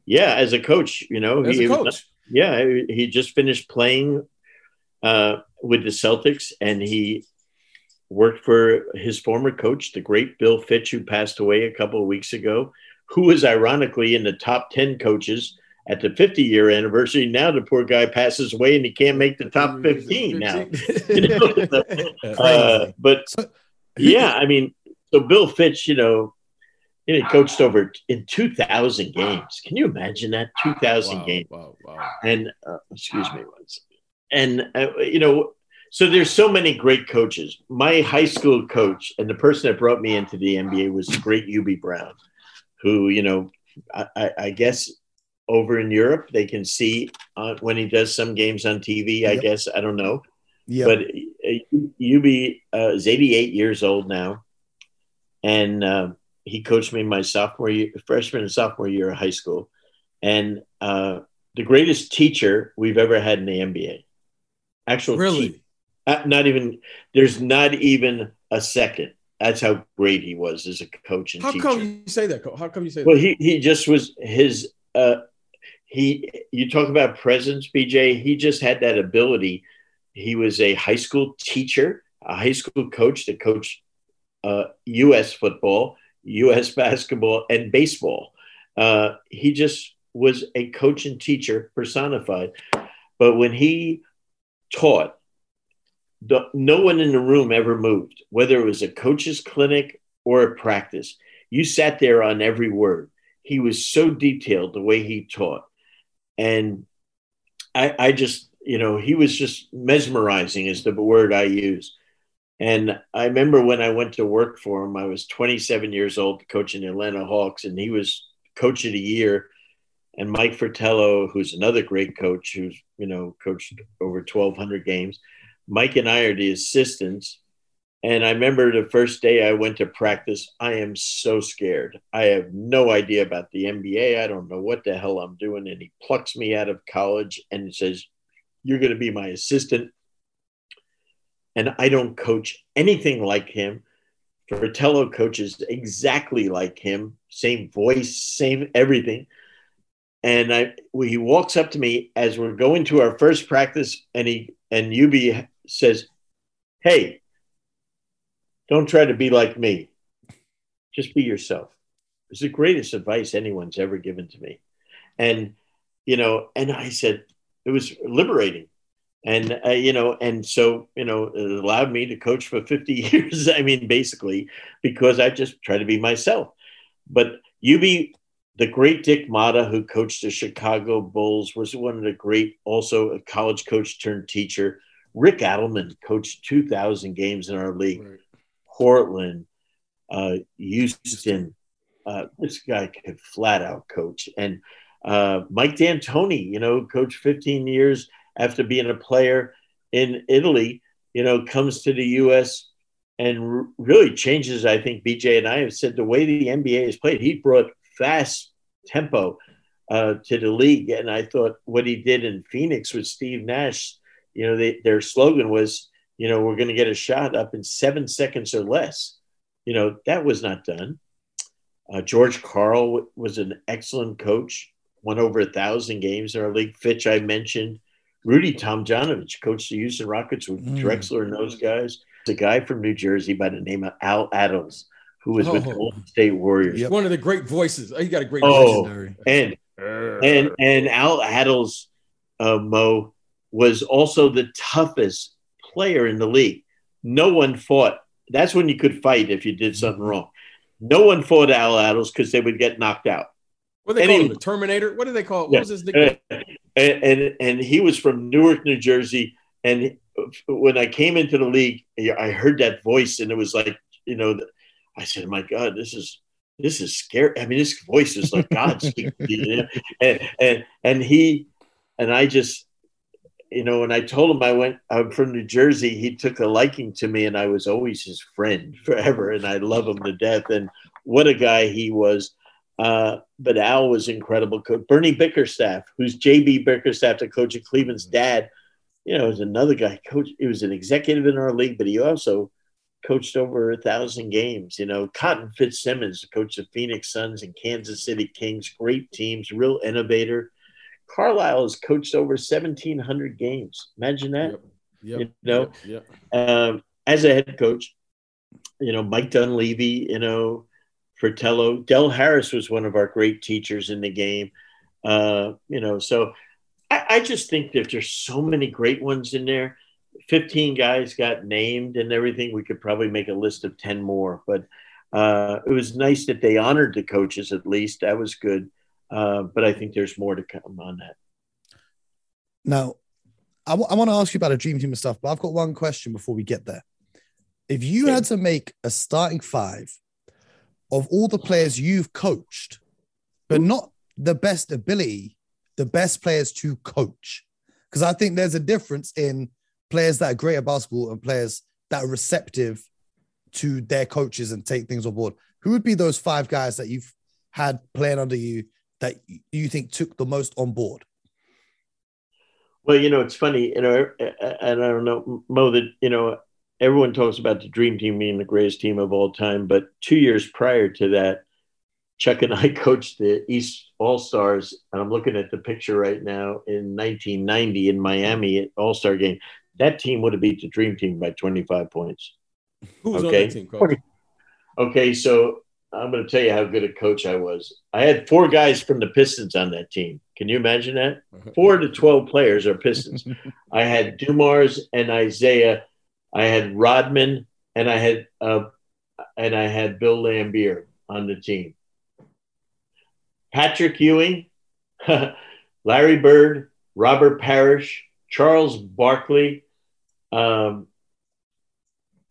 Yeah, as a coach, you know, As he coach. yeah, he just finished playing uh, with the Celtics, and he worked for his former coach, the great Bill Fitch, who passed away a couple of weeks ago, who was ironically in the top ten coaches at the 50 year anniversary. Now the poor guy passes away, and he can't make the top 15 now. You know? Uh, but yeah, I mean, so Bill Fitch, you know, you know, he coached over in 2,000 games. Can you imagine that? 2,000 wow, games wow, wow. and uh, excuse me once and uh, you know so there's so many great coaches my high school coach and the person that brought me into the nba was the great Hubie Brown who you know i, I, I guess over in europe they can see uh, when he does some games on tv i Yep. guess i don't know Yeah. but uh, Hubie uh, is 88 years old now and uh, he coached me my sophomore year freshman and sophomore year of high school and uh, the greatest teacher we've ever had in the NBA. Actual Really? te- uh, not even there's not even a second. That's how great he was as a coach and How teacher. come you say that? How come you say well, that? he he just was his. Uh, he you talk about presence, BJ. He just had that ability. He was a high school teacher, a high school coach that coached uh, U.S. football, U.S. basketball, and baseball. Uh, he just was a coach and teacher personified. But when he taught, the, no one in the room ever moved, whether it was a coach's clinic or a practice. You sat there on every word. He was so detailed the way he taught. And I, I just, you know, he was just mesmerizing, is the word I use. And I remember when I went to work for him, I was 27 years old, coaching the Atlanta Hawks, and he was coach of the year. And Mike Fratello, who's another great coach, who's you know coached over 1,200 games. Mike and I are the assistants. And I remember the first day I went to practice, I am so scared. I have no idea about the NBA. I don't know what the hell I'm doing. And he plucks me out of college and says, You're going to be my assistant. And I don't coach anything like him. Fratello coaches exactly like him, same voice, same everything. And I, he walks up to me as we're going to our first practice, and he and Hubie says, "Hey, don't try to be like me. Just be yourself." It's the greatest advice anyone's ever given to me, and you know, and I said it was liberating, and uh, you know, and so you know, it allowed me to coach for fifty years. I mean, basically, because I just try to be myself. But you be the great Dick Motta, who coached the Chicago Bulls, was one of the great, also a college coach turned teacher. Rick Adelman coached 2,000 games in our league. Right. Portland, uh, Houston. Uh, this guy could flat out coach. And uh, Mike D'Antoni, you know, coached 15 years after being a player in Italy, you know, comes to the U.S. and really changes. I think BJ and I have said the way the NBA is played. He brought fast tempo uh, to the league. And I thought what he did in Phoenix with Steve Nash, you know, they, their slogan was, you know, we're going to get a shot up in seven seconds or less. You know, that was not done. Uh, George Karl was an excellent coach, won over a thousand games in our league. Fitch, I mentioned. Rudy Tomjanovich coached the Houston Rockets with Mm. Drexler and those guys. A guy from New Jersey by the name of Al Attles, who was with the Oh. Golden State Warriors. Yep. One of the great voices. He got a great Oh. voice. And and and Al Attles, uh, Mo was also the toughest player in the league. No one fought. That's when you could fight if you did something wrong. No one fought Al Attles because they would get knocked out. what do they call him? The Terminator? What do they call? What Yeah. was his nickname? Uh, and, and and he was from Newark, New Jersey. And when I came into the league, I heard that voice, and it was like, you know, I said, "My God, this is this is scary." I mean, this voice is like God speaking. to you, you know? and, and and he and I just, you know, when I told him I went, I'm from New Jersey, he took a liking to me, and I was always his friend forever, and I love him to death. And what a guy he was. Uh, but Al was incredible coach. Bernie Bickerstaff, who's JB Bickerstaff, the coach of Cleveland's dad, you know, is another guy. Coach, he was an executive in our league, but he also coached over a thousand games. You know, Cotton Fitzsimmons the Phoenix Suns and Kansas City Kings, great teams, real innovator. Carlisle has coached over 1,700 games. Imagine that. Yep. Yep. You know, Yep. um, as a head coach, you know, Mike Dunleavy, you know, Fratello, Del Harris was one of our great teachers in the game. Uh, you know, so I, I just think that there's so many great ones in there. 15 guys got named and everything. We could probably make a list of 10 more, but uh, it was nice that they honored the coaches at least. That was good. Uh, but I think there's more to come on that. Now, I, w- I want to ask you about a dream team and stuff, but I've got one question before we get there. If you had to make a starting five of all the players you've coached, but not the best ability, the best players to coach, because I think there's a difference in players that are great at basketball and players that are receptive to their coaches and take things on board. Who would be those five guys that you've had playing under you that you think took the most on board? Well, you know, it's funny, you know, and I don't know, Mo, that, you know, everyone talks about the dream team being the greatest team of all time. But two years prior to that, Chuck and I coached the East All Stars. And I'm looking at the picture right now in 1990 in Miami at All Star game. That team would have beat the dream team by 25 points. Who was Okay. on that team, coach? Okay, so I'm going to tell you how good a coach I was. I had four guys from the Pistons on that team. Can you imagine that? Four to 12 players are Pistons. I had Dumars and Isiah. I had Rodman and I had uh, and I had Bill Laimbeer on the team. Patrick Ewing, Larry Bird, Robert Parish, Charles Barkley, um,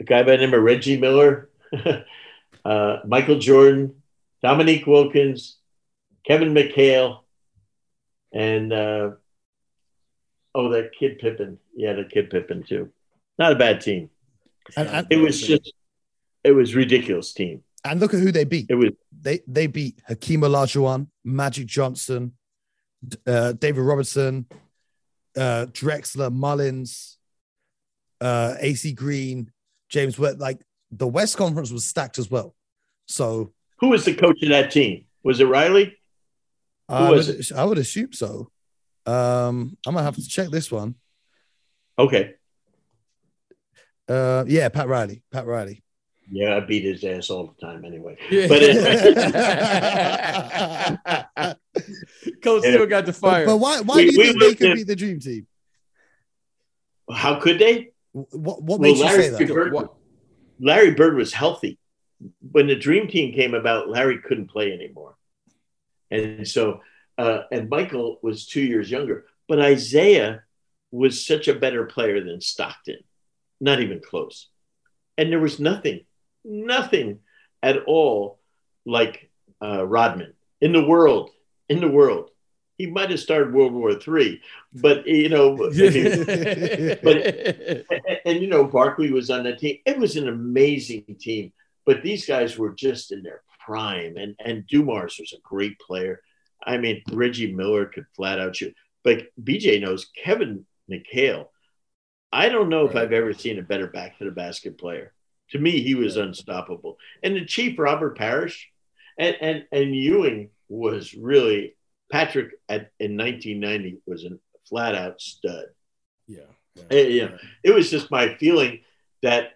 a guy by the name of Reggie Miller, uh, Michael Jordan, Dominique Wilkins, Kevin McHale, and uh, oh, that kid Pippen. Yeah, the kid Pippen too. Not a bad team. And- and- It was just, it was ridiculous team. And look at who they beat. It was They they beat Hakeem Olajuwon, Magic Johnson, uh, David Robertson, uh, Drexler, Mullins, uh, AC Green, James Webb. Like the West Conference was stacked as well. So who was the coach of that team? Was it Riley? I was would, I would assume so. Um, I'm gonna have to check this one. Okay. Uh, yeah, Pat Riley. Pat Riley. Yeah, I beat his ass all the time anyway. Yeah. But coach Yeah. still got the fire. But why why We- do you think they could at- beat the Dream Team? How could they? What what Well, makes you say that? What- Larry Bird was healthy. When the Dream Team came about, Larry couldn't play anymore. And so, uh, and Michael was two years younger. But Isiah was such a better player than Stockton, not even close. And there was nothing, nothing at all like uh, Rodman in the world. In the world, he might have started World War III, but you know, but and, and, you know, Barkley was on that team. It was an amazing team, but these guys were just in their prime. And and Dumars was a great player. I mean, Reggie Miller could flat out shoot. But BJ knows Kevin McHale. I don't know if I've ever seen a better back to the basket player. To me, he was unstoppable. And the chief, Robert Parish, and and and Ewing was really Patrick at in 1990 was a flat out stud. yeah. Eh, yeah. It was just my feeling that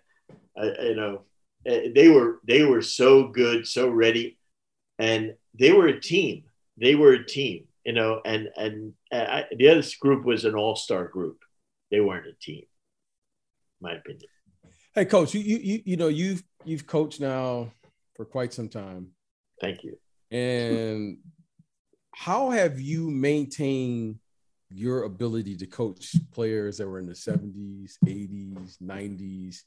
uh, you know eh, they were they were so good, so ready, and they were a team. They were a team, you know. And and I, the other group was an all star group. They weren't a team, my opinion. Hey, coach, you you you know you've you've coached now for quite some time, Thank you. and how have you maintained your ability to coach players that were in the 70s, 80s, 90s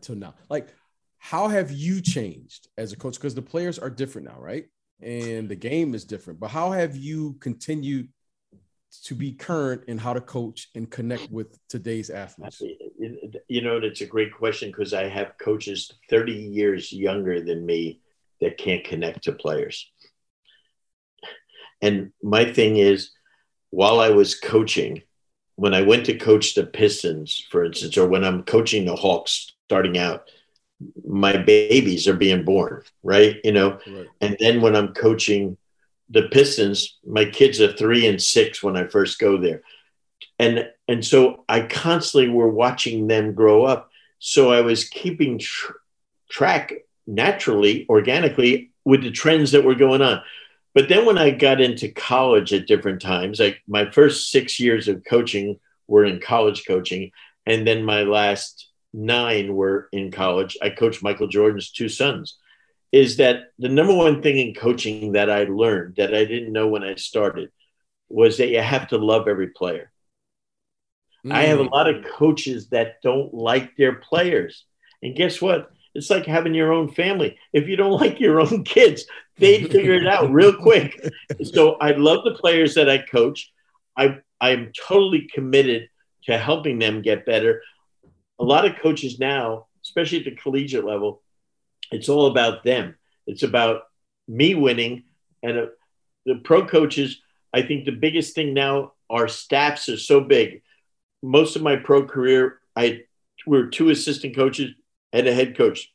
till now? Like, how have you changed as a coach? Because the players are different now, right? And the game is different. But how have you continued to be current in how to coach and connect with today's athletes? You know, it's a great question because I have coaches 30 years younger than me that can't connect to players. And my thing is, while I was coaching, when I went to coach the Pistons, for instance, or when I'm coaching the Hawks starting out, my babies are being born, right? You know, right. and then when I'm coaching the Pistons, my kids are three and six when I first go there. And and so I constantly were watching them grow up. So I was keeping tr- track naturally, organically with the trends that were going on. But then when I got into college at different times, like my first six years of coaching were in college coaching, and then my last nine were in college. I coached Michael Jordan's two sons. Is that the number one thing in coaching that I learned that I didn't know when I started was that you have to love every player. Mm. I have a mm. lot of coaches that don't like their players. And guess what? It's like having your own family. If you don't like your own kids, they'd figure it out real quick. So I love the players that I coach. I I'm totally committed to helping them get better. A lot of coaches now, especially at the collegiate level, it's all about them. It's about me winning. And uh, the pro coaches, I think the biggest thing now, our staffs are so big. Most of my pro career, I we were two assistant coaches and a head coach.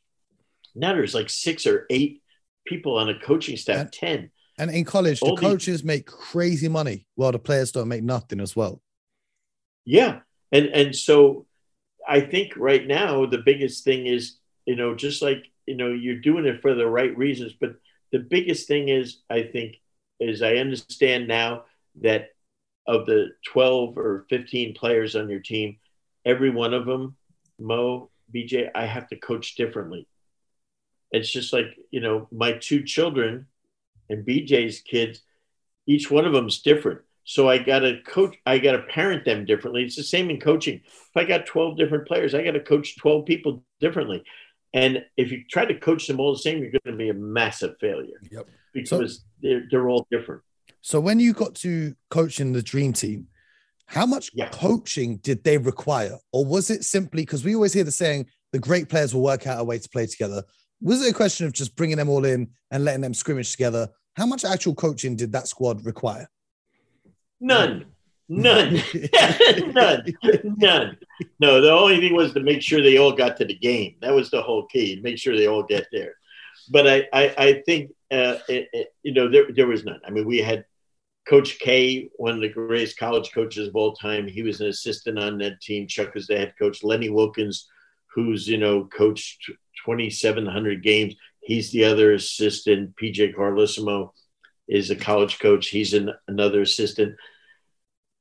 Now there's like six or eight people on a coaching staff, and, 10. And in college, All the coaches these, make crazy money while the players don't make nothing as well. Yeah. And and so I think right now the biggest thing is, you know, just like, you know, you're doing it for the right reasons, but the biggest thing is, I think, is I understand now that of the 12 or 15 players on your team, every one of them, Mo, BJ, I have to coach differently. It's just like, you know, my two children and BJ's kids, each one of them's different. So I got to coach, I got to parent them differently. It's the same in coaching. If I got 12 different players, I got to coach 12 people differently. And if you try to coach them all the same, you're going to be a massive failure. Yep. Because so, they're, they're all different. So when you got to coaching the dream team, how much yeah. coaching did they require? Or was it simply because we always hear the saying, the great players will work out a way to play together? Was it a question of just bringing them all in and letting them scrimmage together? How much actual coaching did that squad require? None. None. None. None. No, the only thing was to make sure they all got to the game. That was the whole key. Make sure they all get there. But I, I, I think, uh, it, it, you know, there, there was none. I mean, we had Coach K, one of the greatest college coaches of all time. He was an assistant on that team. Chuck was the head coach. Lenny Wilkens, who's you know coached 2,700 games. He's the other assistant. PJ Carlesimo is a college coach. He's an, another assistant.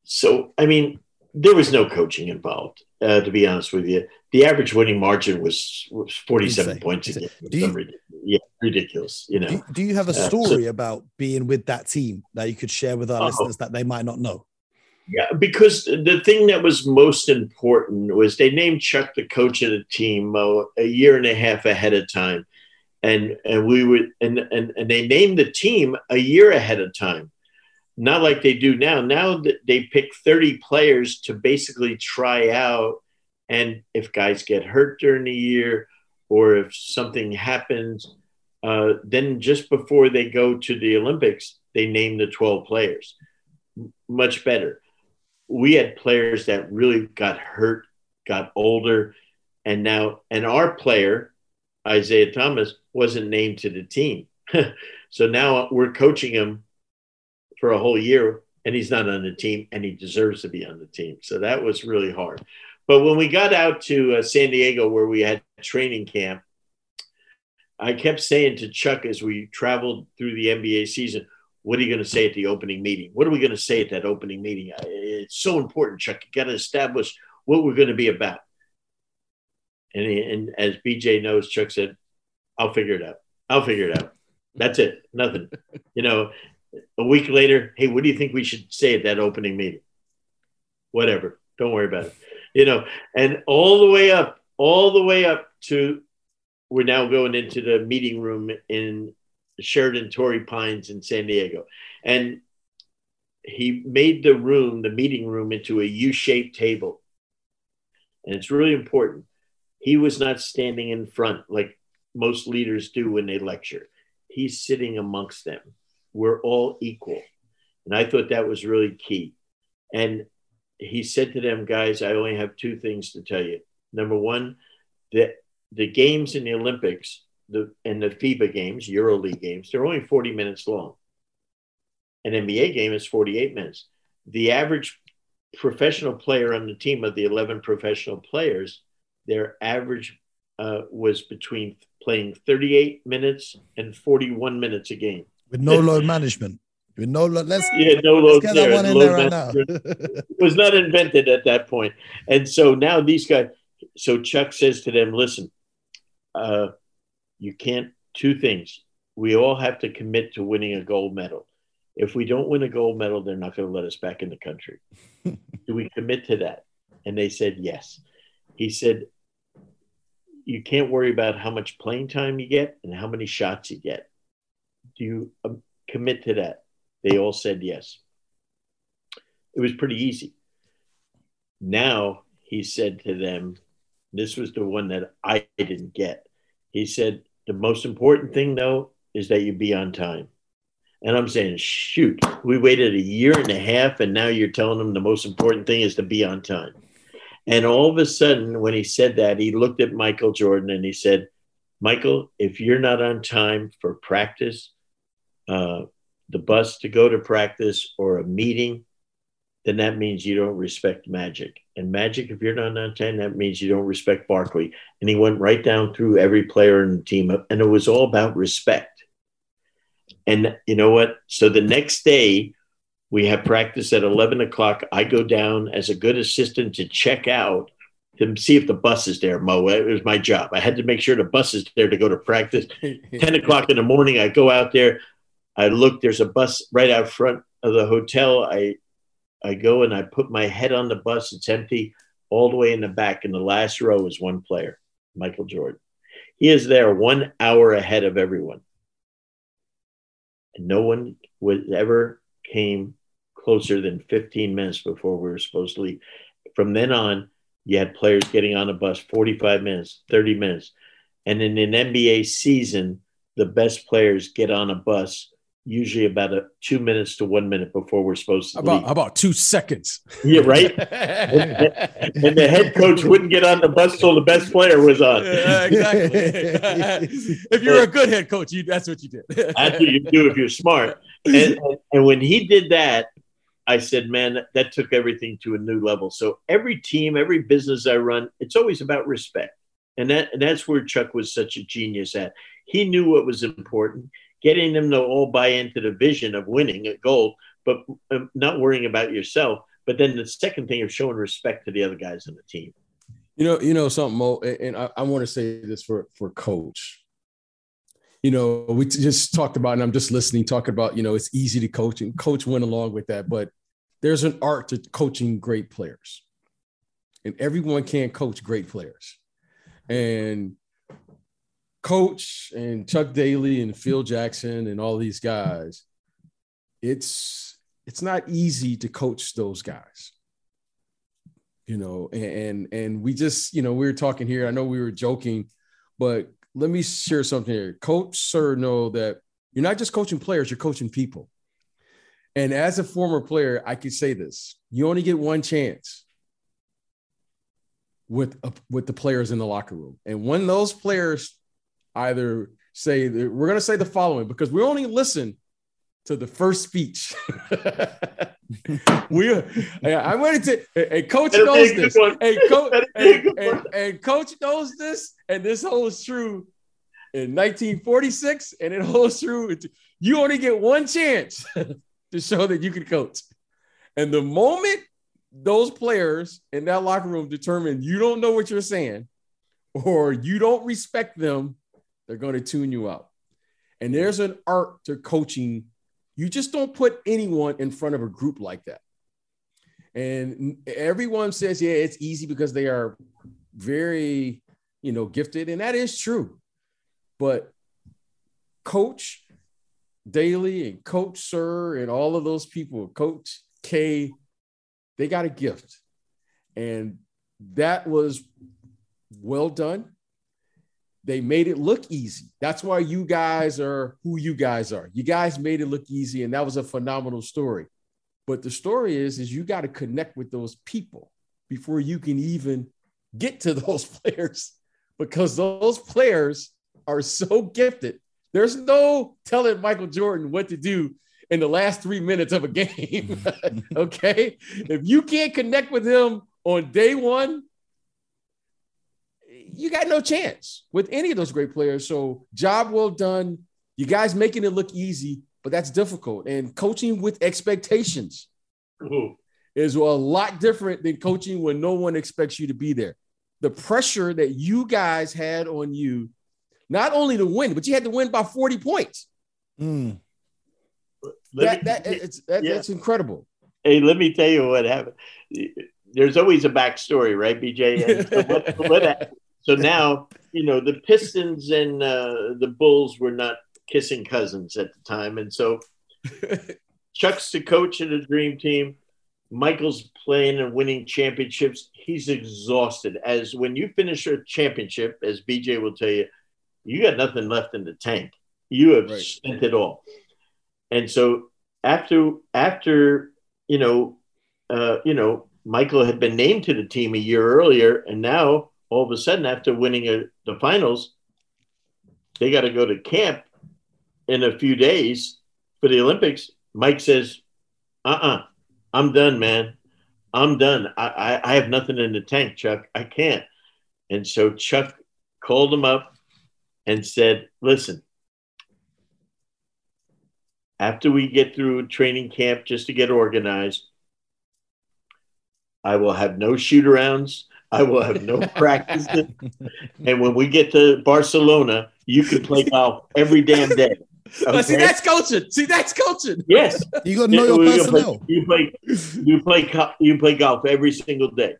So I mean, there was no coaching involved. Uh, to be honest with you, the average winning margin was, was 47 points a game. yeah, ridiculous. You know. Do, do you have a story uh, so, about being with that team that you could share with our uh listeners that they might not know? Yeah, because the thing that was most important was they named Chuck the coach of the team uh, a year and a half ahead of time, and and we would and, and and they named the team a year ahead of time, not like they do now. Now they pick thirty players to basically try out, and if guys get hurt during the year or if something happens, uh, then just before they go to the Olympics, they name the 12 players. Much better. We had players that really got hurt, got older, and now, and our player, Isiah Thomas, wasn't named to the team. so now we're coaching him for a whole year, and he's not on the team, and he deserves to be on the team. So that was really hard. But when we got out to uh, San Diego, where we had training camp, I kept saying to Chuck as we traveled through the NBA season, what are you going to say at the opening meeting? What are we going to say at that opening meeting? It's so important, Chuck. You got to establish what we're going to be about. And, and as BJ knows, Chuck said, I'll figure it out. I'll figure it out. That's it. Nothing. you know, a week later, hey, what do you think we should say at that opening meeting? Whatever. Don't worry about it. You know, and all the way up, all the way up to we're now going into the meeting room in Sheraton Torrey Pines in San Diego. And he made the room, the meeting room, into a U shaped table. And it's really important. He was not standing in front like most leaders do when they lecture, he's sitting amongst them. We're all equal. And I thought that was really key. And he said to them, guys, I only have two things to tell you. Number one, the, the games in the Olympics, the and the FIBA games, EuroLeague games, they're only 40 minutes long. An NBA game is 48 minutes. The average professional player on the team of the 11 professional players, their average uh, was between playing 38 minutes and 41 minutes a game. With no load management. With no load. Let's, yeah, no load let's get that one in there right now. was not invented at that point. And so now these guys, so Chuck says to them, listen, uh, you can't, two things. We all have to commit to winning a gold medal. If we don't win a gold medal, they're not going to let us back in the country. Do we commit to that? And they said yes. He said, you can't worry about how much playing time you get and how many shots you get. Do you um, commit to that? They all said yes. It was pretty easy. Now he said to them, this was the one that I didn't get. He said, the most important thing though is that you be on time. And I'm saying, shoot, we waited a year and a half, and now you're telling them the most important thing is to be on time. And all of a sudden, when he said that, he looked at Michael Jordan and he said, Michael, if you're not on time for practice, uh, the bus to go to practice, or a meeting, then that means you don't respect Magic. And Magic, if you're not on time, that means you don't respect Barkley. And he went right down through every player in the team, and it was all about respect. And you know what? So the next day, we have practice at 11 o'clock. I go down as a good assistant to check out to see if the bus is there, Mo. It was my job. I had to make sure the bus is there to go to practice. 10 o'clock in the morning, I go out there. I look, there's a bus right out front of the hotel. I I go and I put my head on the bus. It's empty all the way in the back. And the last row is one player, Michael Jordan. He is there one hour ahead of everyone. And no one would ever came closer than 15 minutes before we were supposed to leave. From then on, you had players getting on a bus 45 minutes, 30 minutes. And in an NBA season, the best players get on a bus usually about a two minutes to one minute before we're supposed to about leave. about two seconds. Yeah, right. and, and, the head coach wouldn't get on the bus till the best player was on. Yeah, exactly. if you're a good head coach, you that's what you did. that's what you do if you're smart. And, and when he did that, I said, man, that, that took everything to a new level. So every team, every business I run, it's always about respect. And that and that's where Chuck was such a genius at. He knew what was important getting them to all buy into the vision of winning a gold, but um, not worrying about yourself. But then the second thing of showing respect to the other guys on the team. You know, you know something, Mo, and I, I want to say this for for coach. You know, we just talked about, and I'm just listening, talking about, you know, it's easy to coach, and coach went along with that, but there's an art to coaching great players, and everyone can't coach great players. And Coach and Chuck Daly and Phil Jackson and all these guys, it's it's not easy to coach those guys. You know, and and we just, you know, we were talking here. I know we were joking, but let me share something here. Coach Suhr know that you're not just coaching players, you're coaching people. And as a former player, I could say this: you only get one chance with uh, with the players in the locker room, and when those players either say we're going to say the following because we only listen to the first speech. we I wanted to a coach knows this. A coach and coach knows this, and this holds true in 1946, and it holds true. You only get one chance to show that you can coach. And the moment those players in that locker room determine you don't know what you're saying or you don't respect them they're going to tune you out. And there's an art to coaching. You just don't put anyone in front of a group like that. And everyone says, yeah, it's easy because they are very, you know, gifted. And that is true. But coach Daly and coach Suhr and all of those people, coach K, they got a gift. And that was well done. They made it look easy. That's why you guys are who you guys are. You guys made it look easy, and that was a phenomenal story. But the story is, is you got to connect with those people before you can even get to those players because those players are so gifted. There's no telling Michael Jordan what to do in the last three minutes of a game. okay. If you can't connect with him on day one, you got no chance with any of those great players. So, job well done. You guys making it look easy, but that's difficult. And coaching with expectations Ooh. is a lot different than coaching when no one expects you to be there. The pressure that you guys had on you, not only to win, but you had to win by 40 points. Mm. That, that, it's, that, yeah. That's incredible. Hey, let me tell you what happened. There's always a backstory, right, BJ? So, what, what so, now, you know, the Pistons and uh, the Bulls were not kissing cousins at the time. And so Chuck's the coach of the dream team. Michael's playing and winning championships. He's exhausted. As when you finish a championship, as BJ will tell you, you got nothing left in the tank. You have right. spent it all. And so after after you know uh, you know Michael had been named to the team a year earlier, and now all of a sudden after winning a, the finals, they got to go to camp in a few days for the Olympics. Mike says, "Uh uh-uh, uh, i am done, man. I'm done. I, I I have nothing in the tank, Chuck. I can't." And so Chuck called him up and said, "Listen." after we get through training camp just to get organized, I will have no shoot arounds. I will have no practice. and when we get to Barcelona, you can play golf every damn day. Okay? see, that's coaching. See, that's coaching. Yes, you got to know your personnel. Play, you play, you play, you play golf every single day.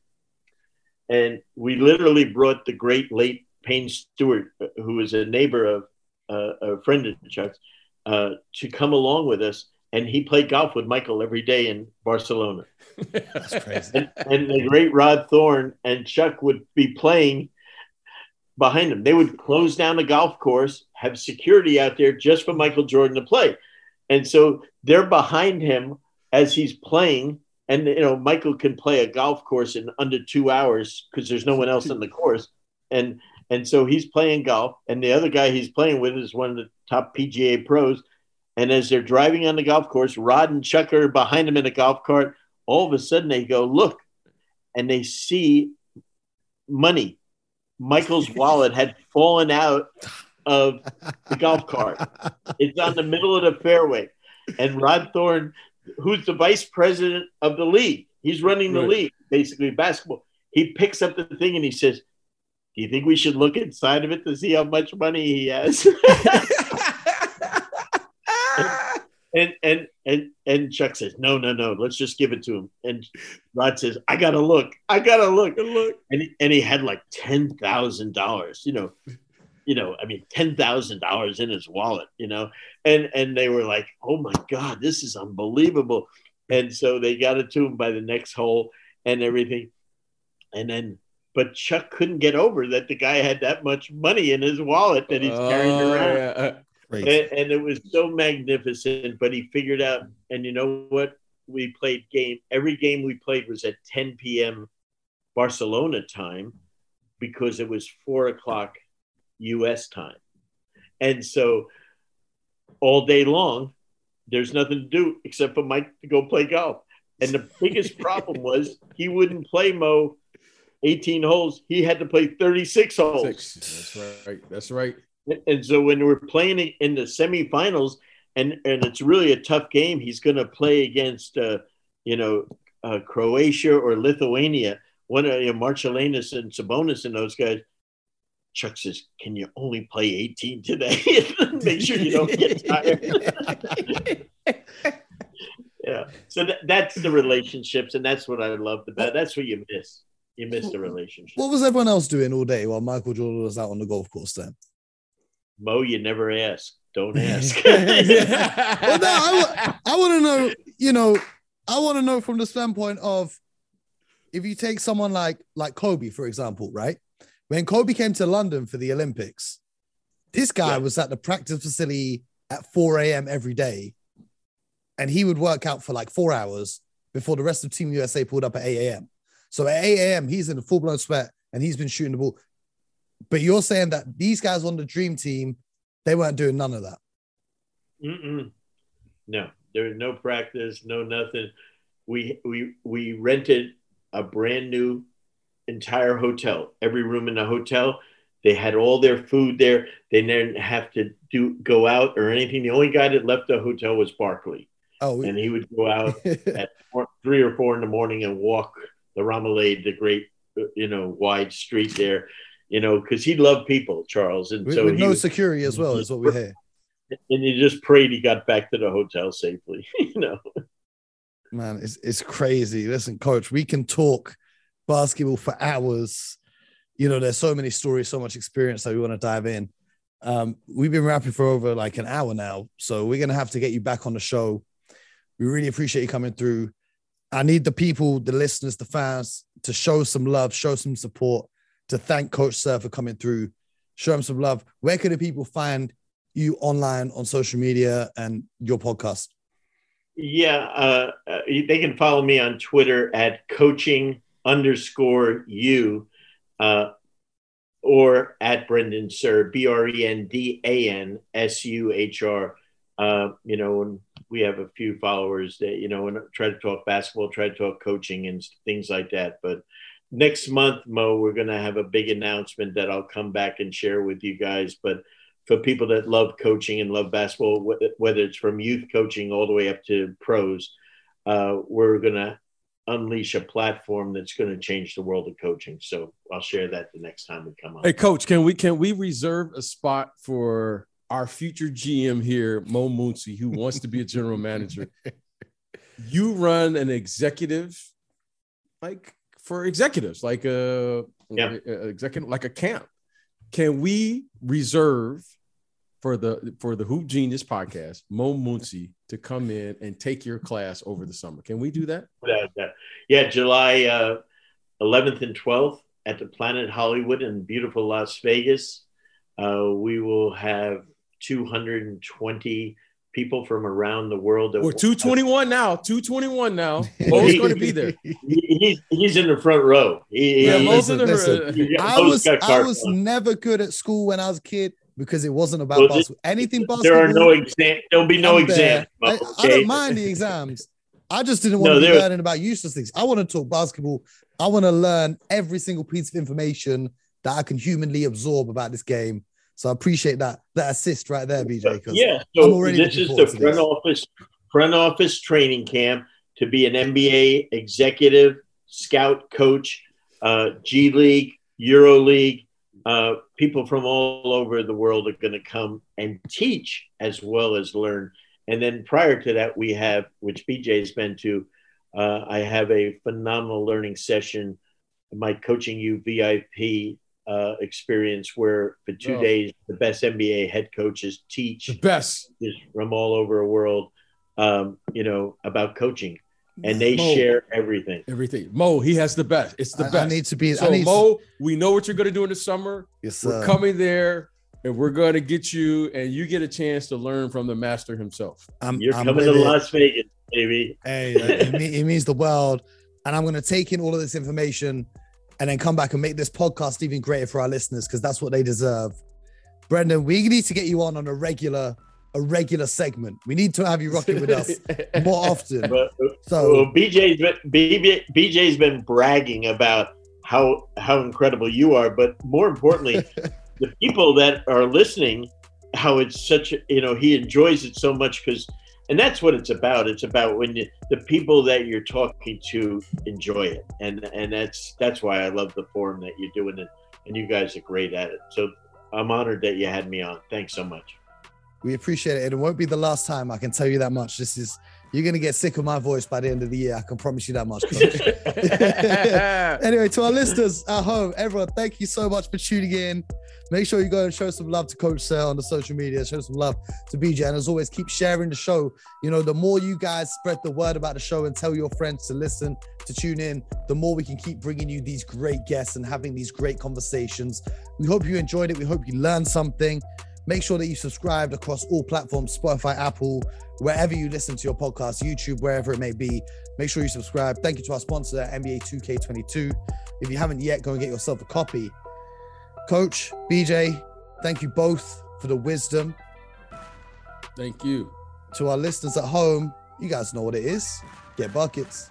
And we literally brought the great late Payne Stewart, who was a neighbor of uh, a friend of Chuck's, uh, to come along with us. And he played golf with Michael every day in Barcelona. That's crazy. and, and the great Rod Thorn and Chuck would be playing behind them. They would close down the golf course, have security out there just for Michael Jordan to play. And so they're behind him as he's playing. And, you know, Michael can play a golf course in under two hours because there's no one else on the course. And, and so he's playing golf. And the other guy he's playing with is one of the top PGA pros. And as they're driving on the golf course, Rod and Chuck are behind them in a golf cart. All of a sudden, they go, Look, and they see money. Michael's wallet had fallen out of the golf cart. It's on the middle of the fairway. And Rod Thorn, who's the vice president of the league, he's running the right. league, basically basketball. He picks up the thing and he says, Do you think we should look inside of it to see how much money he has? and and and and Chuck says, "No, no, no. Let's just give it to him." And Rod says, "I gotta look. I gotta look. look." And he, and he had like ten thousand dollars. You know, you know. I mean, ten thousand dollars in his wallet. You know, and and they were like, "Oh my God, this is unbelievable." And so they got it to him by the next hole and everything. And then, but Chuck couldn't get over that the guy had that much money in his wallet that he's carrying oh, around. Yeah. And, and, it was so magnificent. But he figured out, and you know what? We played game. Every game we played was at 10 p.m. Barcelona time because it was four o'clock U.S. time, and so all day long, there's nothing to do except for Mike to go play golf. And the biggest problem was he wouldn't play Mo 18 holes. He had to play 36 holes. Six. That's right. That's right. And so when we're playing in the semifinals, and and it's really a tough game, he's going to play against, uh, you know, uh, Croatia or Lithuania. One of you know, Marciulionis and Sabonis and those guys. Chuck says, "Can you only play 18 today? Make sure you don't get tired." yeah. So th- that's the relationships, and that's what I love about. That's what you miss. You miss the relationship. What was everyone else doing all day while Michael Jordan was out on the golf course then? Mo, you never ask. Don't ask. well, no, I, I want to know, you know, I want to know from the standpoint of if you take someone like like Kobe, for example, right? When Kobe came to London for the Olympics, this guy yeah. was at the practice facility at 4 a.m. every day, and he would work out for like four hours before the rest of Team USA pulled up at 8 a.m. So at 8 a.m., he's in a full blown sweat and he's been shooting the ball But you're saying that these guys on the dream team, they weren't doing none of that. Mm-mm. No, there was no practice, no nothing. We we we rented a brand new entire hotel. Every room in the hotel, they had all their food there. They didn't have to do go out or anything. The only guy that left the hotel was Barkley, Oh, and he would go out at four, three or four in the morning and walk the Ramalade, the great uh, you know wide street there, you know, because he loved people, Charles, and with, so with he no was- security as well, is what we hear. and you just prayed he got back to the hotel safely, you know. Man, it's it's crazy. Listen, coach, we can talk basketball for hours. You know, there's so many stories, so much experience that we want to dive in. Um, we've been rapping for over like an hour now, so we're gonna have to get you back on the show. We really appreciate you coming through. I need the people, the listeners, the fans to show some love, show some support, to thank Coach Suhr for coming through, show him some love. Where can the people find you online on social media and your podcast? Yeah, uh, uh, they can follow me on Twitter at coaching underscore you uh, or at Brendan Suhr, B R E N D A N S U H R. Uh, you know, and we have a few followers that, you know, and try to talk basketball, try to talk coaching and things like that. But next month, Mo, we're going to have a big announcement that I'll come back and share with you guys. But for people that love coaching and love basketball, whether it's from youth coaching all the way up to pros, uh, we're going to unleash a platform that's going to change the world of coaching. So I'll share that the next time we come on. Hey, coach, can we can we reserve a spot for our future GM here, Mo Muncy, who wants to be a general manager? You run an executive, like for executives, like a, Yeah. a- a executive, like a camp. Can we reserve for the for the Hoop Genius podcast, Mo Muncy, to come in and take your class over the summer? Can we do that? Yeah, July uh, 11th and 12th at the Planet Hollywood in beautiful Las Vegas. Uh, we will have 220 people from around the world. that- We're 221 now. 221 now. Mo's going to be there. He- he's, he's in the front row. He, Yeah, he- Mo's listen, in the listen. he- I was I was blanche. never good at school when I was a kid because it wasn't about Well, this- basketball. Anything basketball. There are no exam. There'll be no I'm exams. Mo, I, I don't mind the exams. I just didn't want No, to be there- learning about useless things. I want to talk basketball. I want to learn every single piece of information that I can humanly absorb about this game. So I appreciate that that assist right there, BJ. Yeah, I'm already this is the front this. office front office training camp to be an NBA executive, scout, coach, uh, G League, Euro League. Uh, people from all over the world are going to come and teach as well as learn. And then prior to that, we have, which BJ's been to, uh, I have a phenomenal learning session, my coaching you VIP uh, experience, where for two Oh. days the best NBA head coaches teach The best. is from all over the world, um, you know, about coaching, and they Mo. share everything. Everything. Mo, he has the best. It's the I, I best. need to be. so I need Mo, we know what you're going to do in the summer. yes, We're sir. coming there, and we're going to get you, and you get a chance to learn from the master himself. I'm, You're I'm coming to it. Las Vegas, baby. Hey, it, it means the world. And I'm going to take in all of this information and then come back and make this podcast even greater for our listeners because that's what they deserve. Brendan, we need to get you on on a regular, a regular segment. We need to have you rocking with us more often. But So well, BJ's been, BJ, BJ's been bragging about how how incredible you are, but more importantly, the people that are listening, how it's such you know he enjoys it so much because, and that's what it's about. It's about when you, the people that you're talking to enjoy it, and and that's that's why I love the forum that you're doing it, and you guys are great at it. So I'm honored that you had me on. Thanks so much. we appreciate it. It won't be the last time. I can tell you that much. This is you're going to get sick of my voice by the end of the year. I can promise you that much. Anyway, to our listeners at home, everyone, thank you so much for tuning in. Make sure you go and show some love to Coach Suhr on the social media. Show some love to BJ. And as always, keep sharing the show. You know, the more you guys spread the word about the show and tell your friends to listen, to tune in, the more we can keep bringing you these great guests and having these great conversations. We hope you enjoyed it. We hope you learned something. Make sure that you subscribed across all platforms Spotify, Apple, wherever you listen to your podcast, YouTube, wherever it may be. Make sure you subscribe. Thank you to our sponsor, NBA 2K22. If you haven't yet, go and get yourself a copy. Coach, BJ, thank you both for the wisdom. Thank you. To our listeners at home, you guys know what it is. Get buckets.